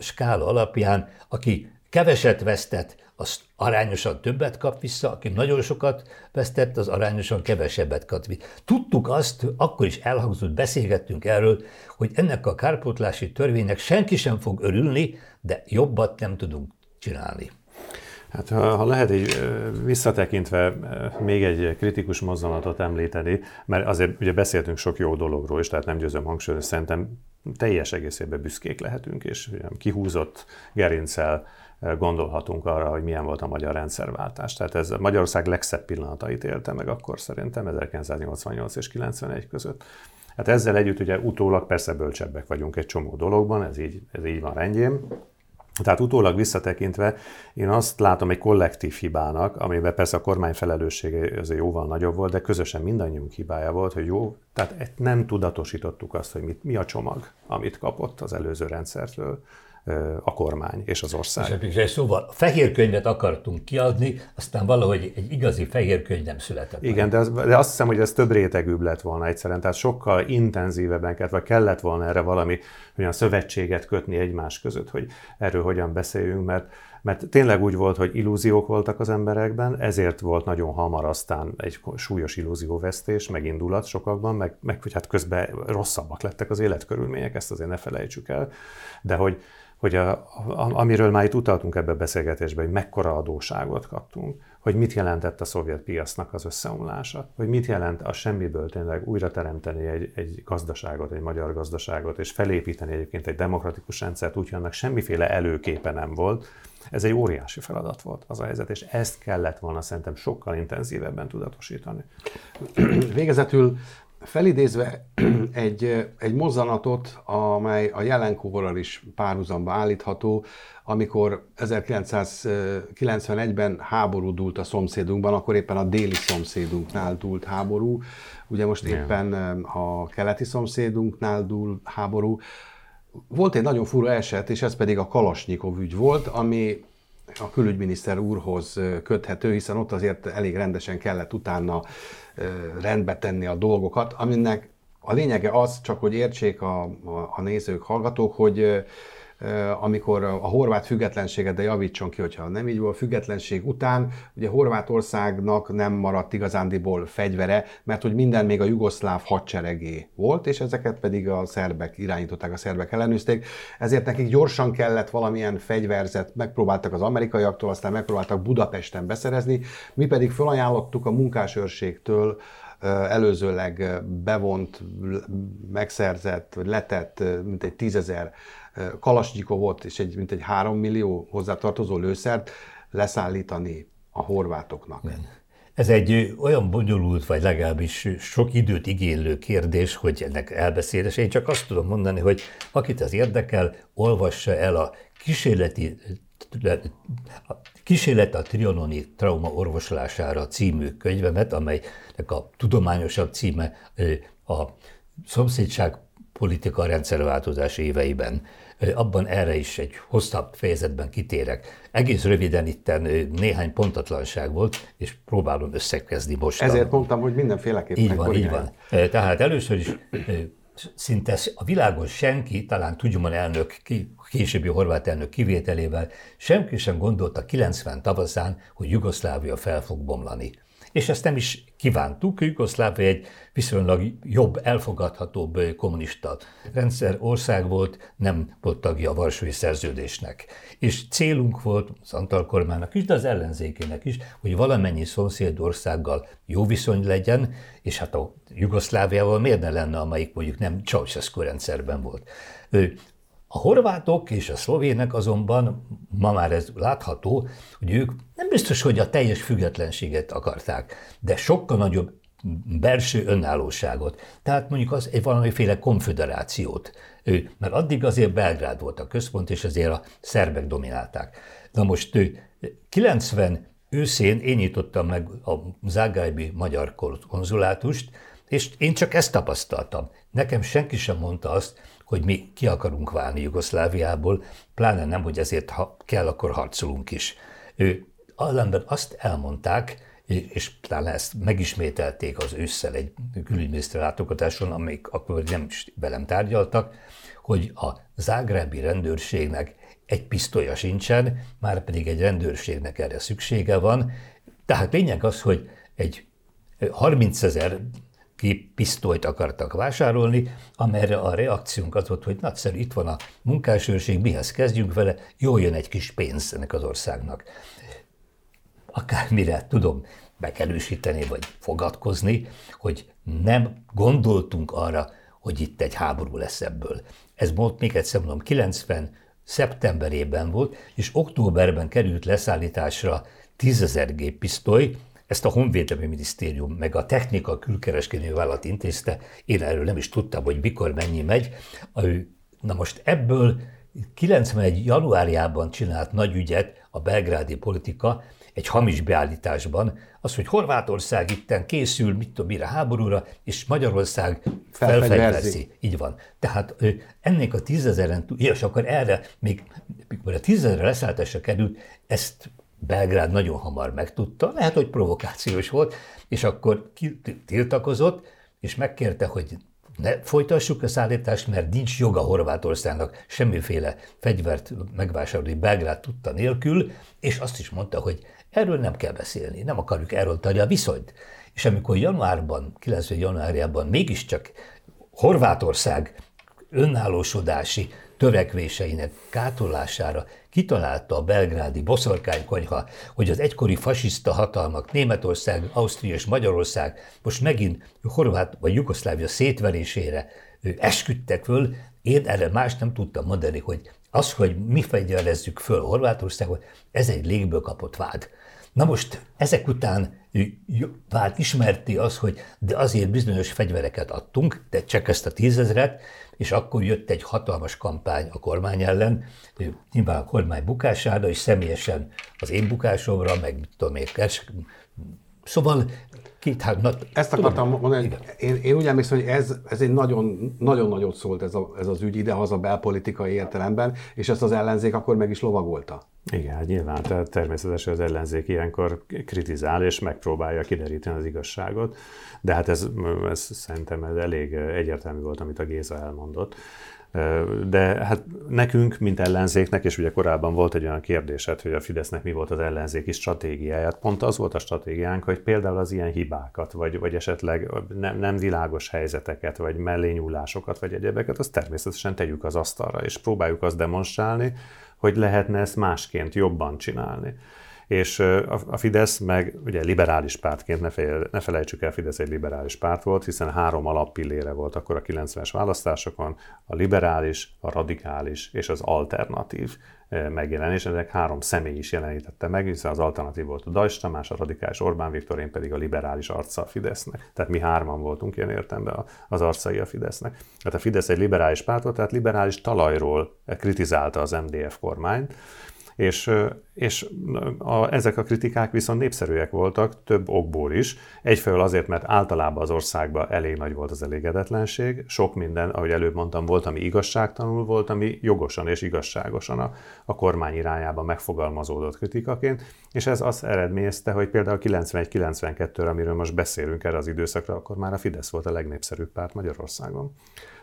skála alapján, aki keveset vesztett, az arányosan többet kap vissza, aki nagyon sokat vesztett, az arányosan kevesebbet kap vissza. Tudtuk azt, akkor is elhangzott, beszélgettünk erről, hogy ennek a kárpótlási törvénynek senki sem fog örülni, de jobbat nem tudunk csinálni. Hát ha, ha lehet egy visszatekintve még egy kritikus mozdulatot említeni, mert azért ugye beszéltünk sok jó dologról is, tehát nem győzöm hangsúlyozni, szerintem teljes egészében büszkék lehetünk, és kihúzott gerincel gondolhatunk arra, hogy milyen volt a magyar rendszerváltás. Tehát ez Magyarország legszebb pillanatait élte meg akkor szerintem 1988 és 91 között. Hát ezzel együtt ugye utólag persze bölcsebbek vagyunk egy csomó dologban, ez így, ez így van rendjén, tehát utólag visszatekintve én azt látom egy kollektív hibának, amiben persze a kormány felelőssége azért jóval nagyobb volt, de közösen mindannyiunk hibája volt, hogy jó, tehát nem tudatosítottuk azt, hogy mit, mi a csomag, amit kapott az előző rendszertől a kormány és az ország. És szóval fehér könyvet akartunk kiadni, aztán valahogy egy igazi fehér könyv nem született. Igen, de, az, de azt hiszem, hogy ez több rétegűbb lett volna egyszerűen, tehát sokkal intenzívebben kellett, vagy kellett volna erre valami olyan szövetséget kötni egymás között, hogy erről hogyan beszéljünk, mert mert tényleg úgy volt, hogy illúziók voltak az emberekben, ezért volt nagyon hamar aztán egy súlyos illúzióvesztés, megindulat sokakban, meg, meg hogy hát közben rosszabbak lettek az életkörülmények, ezt azért ne felejtsük el, de hogy, hogy a, a, amiről már itt utaltunk ebbe a beszélgetésbe, hogy mekkora adóságot kaptunk, hogy mit jelentett a szovjet piacnak az összeomlása, hogy mit jelent a semmiből tényleg újra teremteni egy, egy gazdaságot, egy magyar gazdaságot, és felépíteni egyébként egy demokratikus rendszert úgy, hogy annak semmiféle előképe nem volt, Ez egy óriási feladat volt az a helyzet, és ezt kellett volna szerintem sokkal intenzívebben tudatosítani. Végezetül felidézve egy, egy mozzanatot, amely a jelenkorral is párhuzamba állítható, amikor 1991-ben háború dúlt a szomszédunkban, akkor éppen a déli szomszédunknál dúlt háború, ugye most éppen a keleti szomszédunknál dúl háború. Volt egy nagyon fura eset, és ez pedig a Kalasnyikov ügy volt, ami a külügyminiszter úrhoz köthető, hiszen ott azért elég rendesen kellett utána rendbe tenni a dolgokat, aminek a lényege az, csak hogy értsék a, a, a nézők, hallgatók, hogy amikor a horvát függetlenséget, de javítson ki, hogyha nem így volt, függetlenség után, ugye Horvátországnak nem maradt igazándiból fegyvere, mert hogy minden még a jugoszláv hadseregé volt, és ezeket pedig a szerbek irányították, a szerbek ellenőzték, ezért nekik gyorsan kellett valamilyen fegyverzet, megpróbáltak az amerikaiaktól, aztán megpróbáltak Budapesten beszerezni, mi pedig felajánlottuk a munkásőrségtől, előzőleg bevont, megszerzett, letett mintegy tízezer volt, és egy, mint egy három millió hozzátartozó lőszert leszállítani a horvátoknak. Igen. Ez egy olyan bonyolult, vagy legalábbis sok időt igénylő kérdés, hogy ennek elbeszélés. Én csak azt tudom mondani, hogy akit az érdekel, olvassa el a kísérleti a Kísérlet a trianoni trauma orvoslására című könyvemet, amelynek a tudományosabb címe a szomszédság politika rendszerváltozás éveiben. Abban erre is egy hosszabb fejezetben kitérek. Egész röviden itt néhány pontatlanság volt, és próbálom összekezni most. Ezért mondtam, hogy mindenféleképpen Így van, így van. Tehát először is szinte a világon senki, talán Tudjman elnök, későbbi horvát elnök kivételével, senki sem gondolta 90 tavaszán, hogy Jugoszlávia fel fog bomlani és ezt nem is kívántuk. Jugoszlávia egy viszonylag jobb, elfogadhatóbb kommunista rendszer ország volt, nem volt tagja a Varsói Szerződésnek. És célunk volt az Antal kormánynak is, de az ellenzékének is, hogy valamennyi szomszédországgal jó viszony legyen, és hát a Jugoszláviával miért ne lenne, amelyik mondjuk nem Ceausescu rendszerben volt. A horvátok és a szlovének azonban ma már ez látható, hogy ők nem biztos, hogy a teljes függetlenséget akarták, de sokkal nagyobb belső önállóságot. Tehát mondjuk az egy valamiféle konfederációt. Ő, mert addig azért Belgrád volt a központ, és azért a szerbek dominálták. Na most 90 őszén én nyitottam meg a Zágrájbi magyar konzulátust, és én csak ezt tapasztaltam. Nekem senki sem mondta azt, hogy mi ki akarunk válni Jugoszláviából, pláne nem, hogy ezért ha kell, akkor harcolunk is. Ő ellenben azt elmondták, és talán ezt megismételték az ősszel egy külügyminiszter látogatáson, amik akkor nem is velem tárgyaltak, hogy a zágrábi rendőrségnek egy pisztolya sincsen, már pedig egy rendőrségnek erre szüksége van. Tehát lényeg az, hogy egy 30 ezer pisztolyt akartak vásárolni, amelyre a reakciónk az volt, hogy nagyszerű, itt van a munkásőrség, mihez kezdjünk vele, jól jön egy kis pénz ennek az országnak. Akármire tudom bekelősíteni, vagy fogadkozni, hogy nem gondoltunk arra, hogy itt egy háború lesz ebből. Ez volt még egyszer mondom, 90 szeptemberében volt, és októberben került leszállításra 10 géppisztoly, ezt a Honvédelmi Minisztérium meg a Technika Külkereskedő Vállalat intézte, én erről nem is tudtam, hogy mikor mennyi megy. Na most ebből 91. januárjában csinált nagy ügyet a belgrádi politika, egy hamis beállításban, az, hogy Horvátország itten készül, mit tudom, mire háborúra, és Magyarország felfegyverzi. Így van. Tehát ennek a tízezeren, és akkor erre, még mikor a tízezerre leszállításra került, ezt Belgrád nagyon hamar megtudta, lehet, hogy provokációs volt, és akkor tiltakozott, és megkérte, hogy ne folytassuk a szállítást, mert nincs joga Horvátországnak semmiféle fegyvert megvásárolni Belgrád tudta nélkül, és azt is mondta, hogy erről nem kell beszélni, nem akarjuk erről tárni a viszonyt. És amikor januárban, 90 januárjában mégiscsak Horvátország önállósodási törekvéseinek kátolására kitalálta a belgrádi boszorkánykonyha, hogy az egykori fasiszta hatalmak Németország, Ausztria és Magyarország most megint Horvát vagy Jugoszlávia szétverésére esküdtek föl, én erre más nem tudtam mondani, hogy az, hogy mi fegyverezzük föl Horvátországot, ez egy légből kapott vád. Na most ezek után vált ismerti az, hogy de azért bizonyos fegyvereket adtunk, de csak ezt a tízezret, és akkor jött egy hatalmas kampány a kormány ellen, nyilván a kormány bukására, és személyesen az én bukásomra, meg tudom én, Szóval két hát, na, Ezt akartam tudom, mondani, én, én úgy emlékszem, hogy ez, ez egy nagyon, nagyon nagyot szólt ez, a, ez az ügy idehaza belpolitikai értelemben, és ezt az ellenzék akkor meg is lovagolta. Igen, hát nyilván tehát természetesen az ellenzék ilyenkor kritizál és megpróbálja kideríteni az igazságot, de hát ez, ez szerintem ez elég egyértelmű volt, amit a Géza elmondott. De hát nekünk, mint ellenzéknek, és ugye korábban volt egy olyan kérdésed, hogy a Fidesznek mi volt az ellenzéki stratégiáját, pont az volt a stratégiánk, hogy például az ilyen hibákat, vagy, vagy esetleg nem, nem világos helyzeteket, vagy mellényúlásokat, vagy egyebeket, azt természetesen tegyük az asztalra, és próbáljuk azt demonstrálni, hogy lehetne ezt másként jobban csinálni és a Fidesz meg ugye liberális pártként, ne, felejtsük el, Fidesz egy liberális párt volt, hiszen három alappillére volt akkor a 90-es választásokon, a liberális, a radikális és az alternatív megjelenés. Ezek három személy is jelenítette meg, hiszen az alternatív volt a Dajs Tamás, a radikális Orbán Viktor, én pedig a liberális arca a Fidesznek. Tehát mi hárman voltunk ilyen értemben az arcai a Fidesznek. Tehát a Fidesz egy liberális párt volt, tehát liberális talajról kritizálta az MDF kormányt, és, és a, ezek a kritikák viszont népszerűek voltak több okból is. Egyfelől azért, mert általában az országban elég nagy volt az elégedetlenség, sok minden, ahogy előbb mondtam, volt, ami igazságtanul volt, ami jogosan és igazságosan a, a kormány irányába megfogalmazódott kritikaként, és ez azt eredményezte, hogy például 91-92-re, amiről most beszélünk erre az időszakra, akkor már a Fidesz volt a legnépszerűbb párt Magyarországon.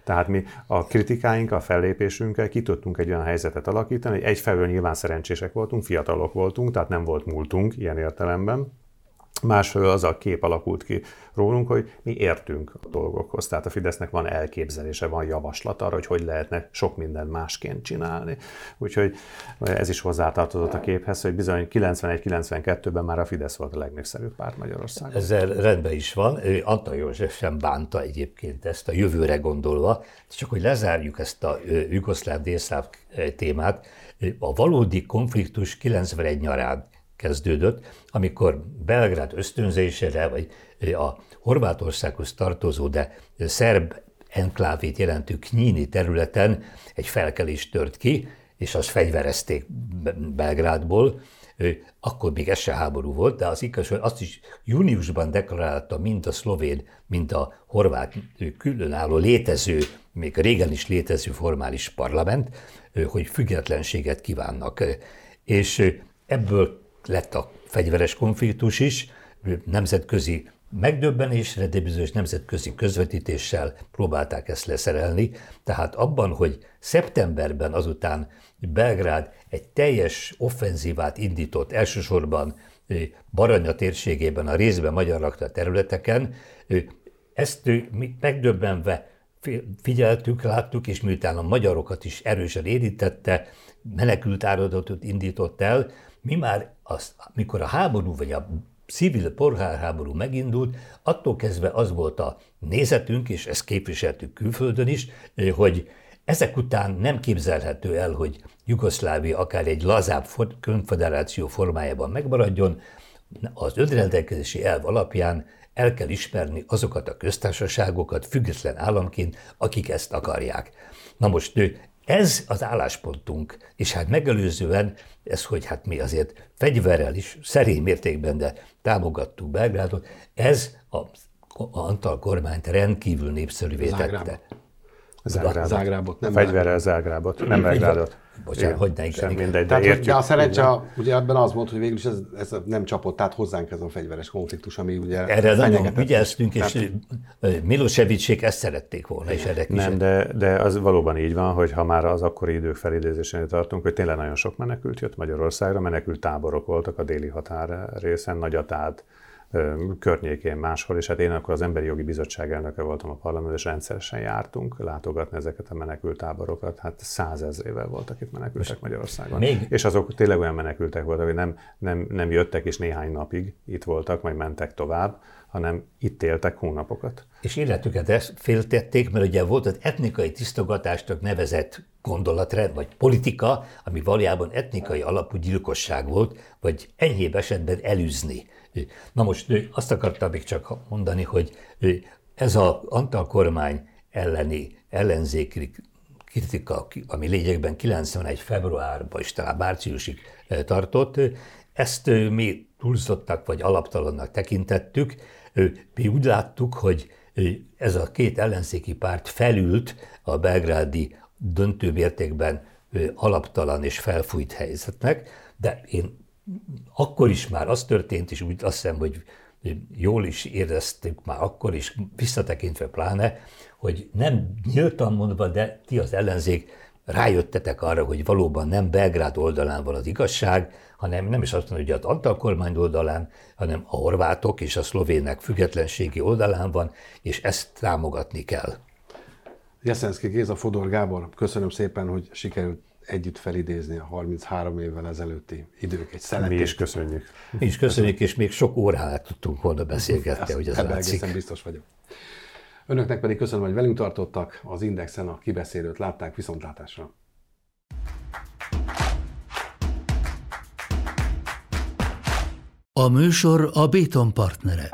Tehát mi a kritikáink, a fellépésünkkel ki tudtunk egy olyan helyzetet alakítani, hogy egyfelől nyilván szerencsések voltunk, fiatalok voltunk, tehát nem volt múltunk ilyen értelemben, Másfelől az a kép alakult ki rólunk, hogy mi értünk a dolgokhoz. Tehát a Fidesznek van elképzelése, van javaslat arra, hogy hogy lehetne sok mindent másként csinálni. Úgyhogy ez is hozzátartozott a képhez, hogy bizony 91-92-ben már a Fidesz volt a legnépszerűbb párt Magyarországon. Ezzel rendben is van. Antal József sem bánta egyébként ezt a jövőre gondolva. Csak hogy lezárjuk ezt a jugoszláv délszláv témát, a valódi konfliktus 91 nyarán kezdődött, amikor Belgrád ösztönzésére, vagy a Horvátországhoz tartozó, de szerb enklávét jelentő Knyini területen egy felkelés tört ki, és azt fegyverezték Belgrádból, akkor még ez se háború volt, de az igaz, azt is júniusban deklarálta mind a szlovén, mind a horvát különálló létező, még régen is létező formális parlament, hogy függetlenséget kívánnak. És ebből lett a fegyveres konfliktus is, nemzetközi megdöbbenésre, de bizonyos nemzetközi közvetítéssel próbálták ezt leszerelni. Tehát abban, hogy szeptemberben azután Belgrád egy teljes offenzívát indított, elsősorban Baranya térségében, a részben magyar lakta területeken, ezt mi megdöbbenve figyeltük, láttuk, és miután a magyarokat is erősen érintette, menekült áradatot indított el, mi már azt, mikor a háború vagy a civil polgárháború megindult, attól kezdve az volt a nézetünk, és ezt képviseltük külföldön is, hogy ezek után nem képzelhető el, hogy Jugoszlávia akár egy lazább konfederáció formájában megmaradjon, az önrendelkezési elv alapján el kell ismerni azokat a köztársaságokat független államként, akik ezt akarják. Na most ez az álláspontunk, és hát megelőzően ez, hogy hát mi azért fegyverrel is szerény mértékben, de támogattuk Belgrádot, ez a, a Antal kormányt rendkívül népszerűvé tette. Zágrábot. Zágrábot nem Fegyverrel Zágrábot, nem Belgrádot. Bocsánat, hogy ne igen. Mindegy, de, tehát, de a szerencse, ugye ebben az volt, hogy végül is ez, ez nem csapott, tehát hozzánk ez a fegyveres konfliktus, ami ugye Erre nagyon vigyáztunk, és tehát... Milosevicsék ezt szerették volna, és erre Nem, de, de az valóban így van, hogy ha már az akkori idők felidézésénél tartunk, hogy tényleg nagyon sok menekült jött Magyarországra, menekült táborok voltak a déli határ részen, Nagyatád, környékén máshol, és hát én akkor az Emberi Jogi Bizottság elnöke voltam a parlament, és rendszeresen jártunk látogatni ezeket a menekültáborokat. Hát százezrével voltak itt menekültek Most Magyarországon. Még... És azok tényleg olyan menekültek voltak, hogy nem, nem, nem jöttek, és néhány napig itt voltak, majd mentek tovább, hanem itt éltek hónapokat. És életüket ezt féltették, mert ugye volt az etnikai tisztogatásnak nevezett gondolatrend, vagy politika, ami valójában etnikai alapú gyilkosság volt, vagy enyhébb esetben elűzni. Na most azt akartam még csak mondani, hogy ez a Antal kormány elleni ellenzéki kritika, ami lényegben 91. februárban és talán márciusig tartott, ezt mi túlzottak vagy alaptalannak tekintettük. Mi úgy láttuk, hogy ez a két ellenzéki párt felült a belgrádi döntő mértékben alaptalan és felfújt helyzetnek, de én akkor is már az történt, és úgy azt hiszem, hogy jól is éreztük már akkor is, visszatekintve pláne, hogy nem nyíltan mondva, de ti az ellenzék rájöttetek arra, hogy valóban nem Belgrád oldalán van az igazság, hanem nem is azt mondom, hogy az Antal kormány oldalán, hanem a horvátok és a szlovének függetlenségi oldalán van, és ezt támogatni kell. Jeszenszki Géza, Fodor Gábor, köszönöm szépen, hogy sikerült együtt felidézni a 33 évvel ezelőtti idők egy szeletét. Mi is köszönjük. Mi is köszönjük, és még sok órát tudtunk volna beszélgetni, hogy ez Ebben egészen biztos vagyok. Önöknek pedig köszönöm, hogy velünk tartottak, az Indexen a kibeszélőt látták viszontlátásra. A műsor a Béton partnere.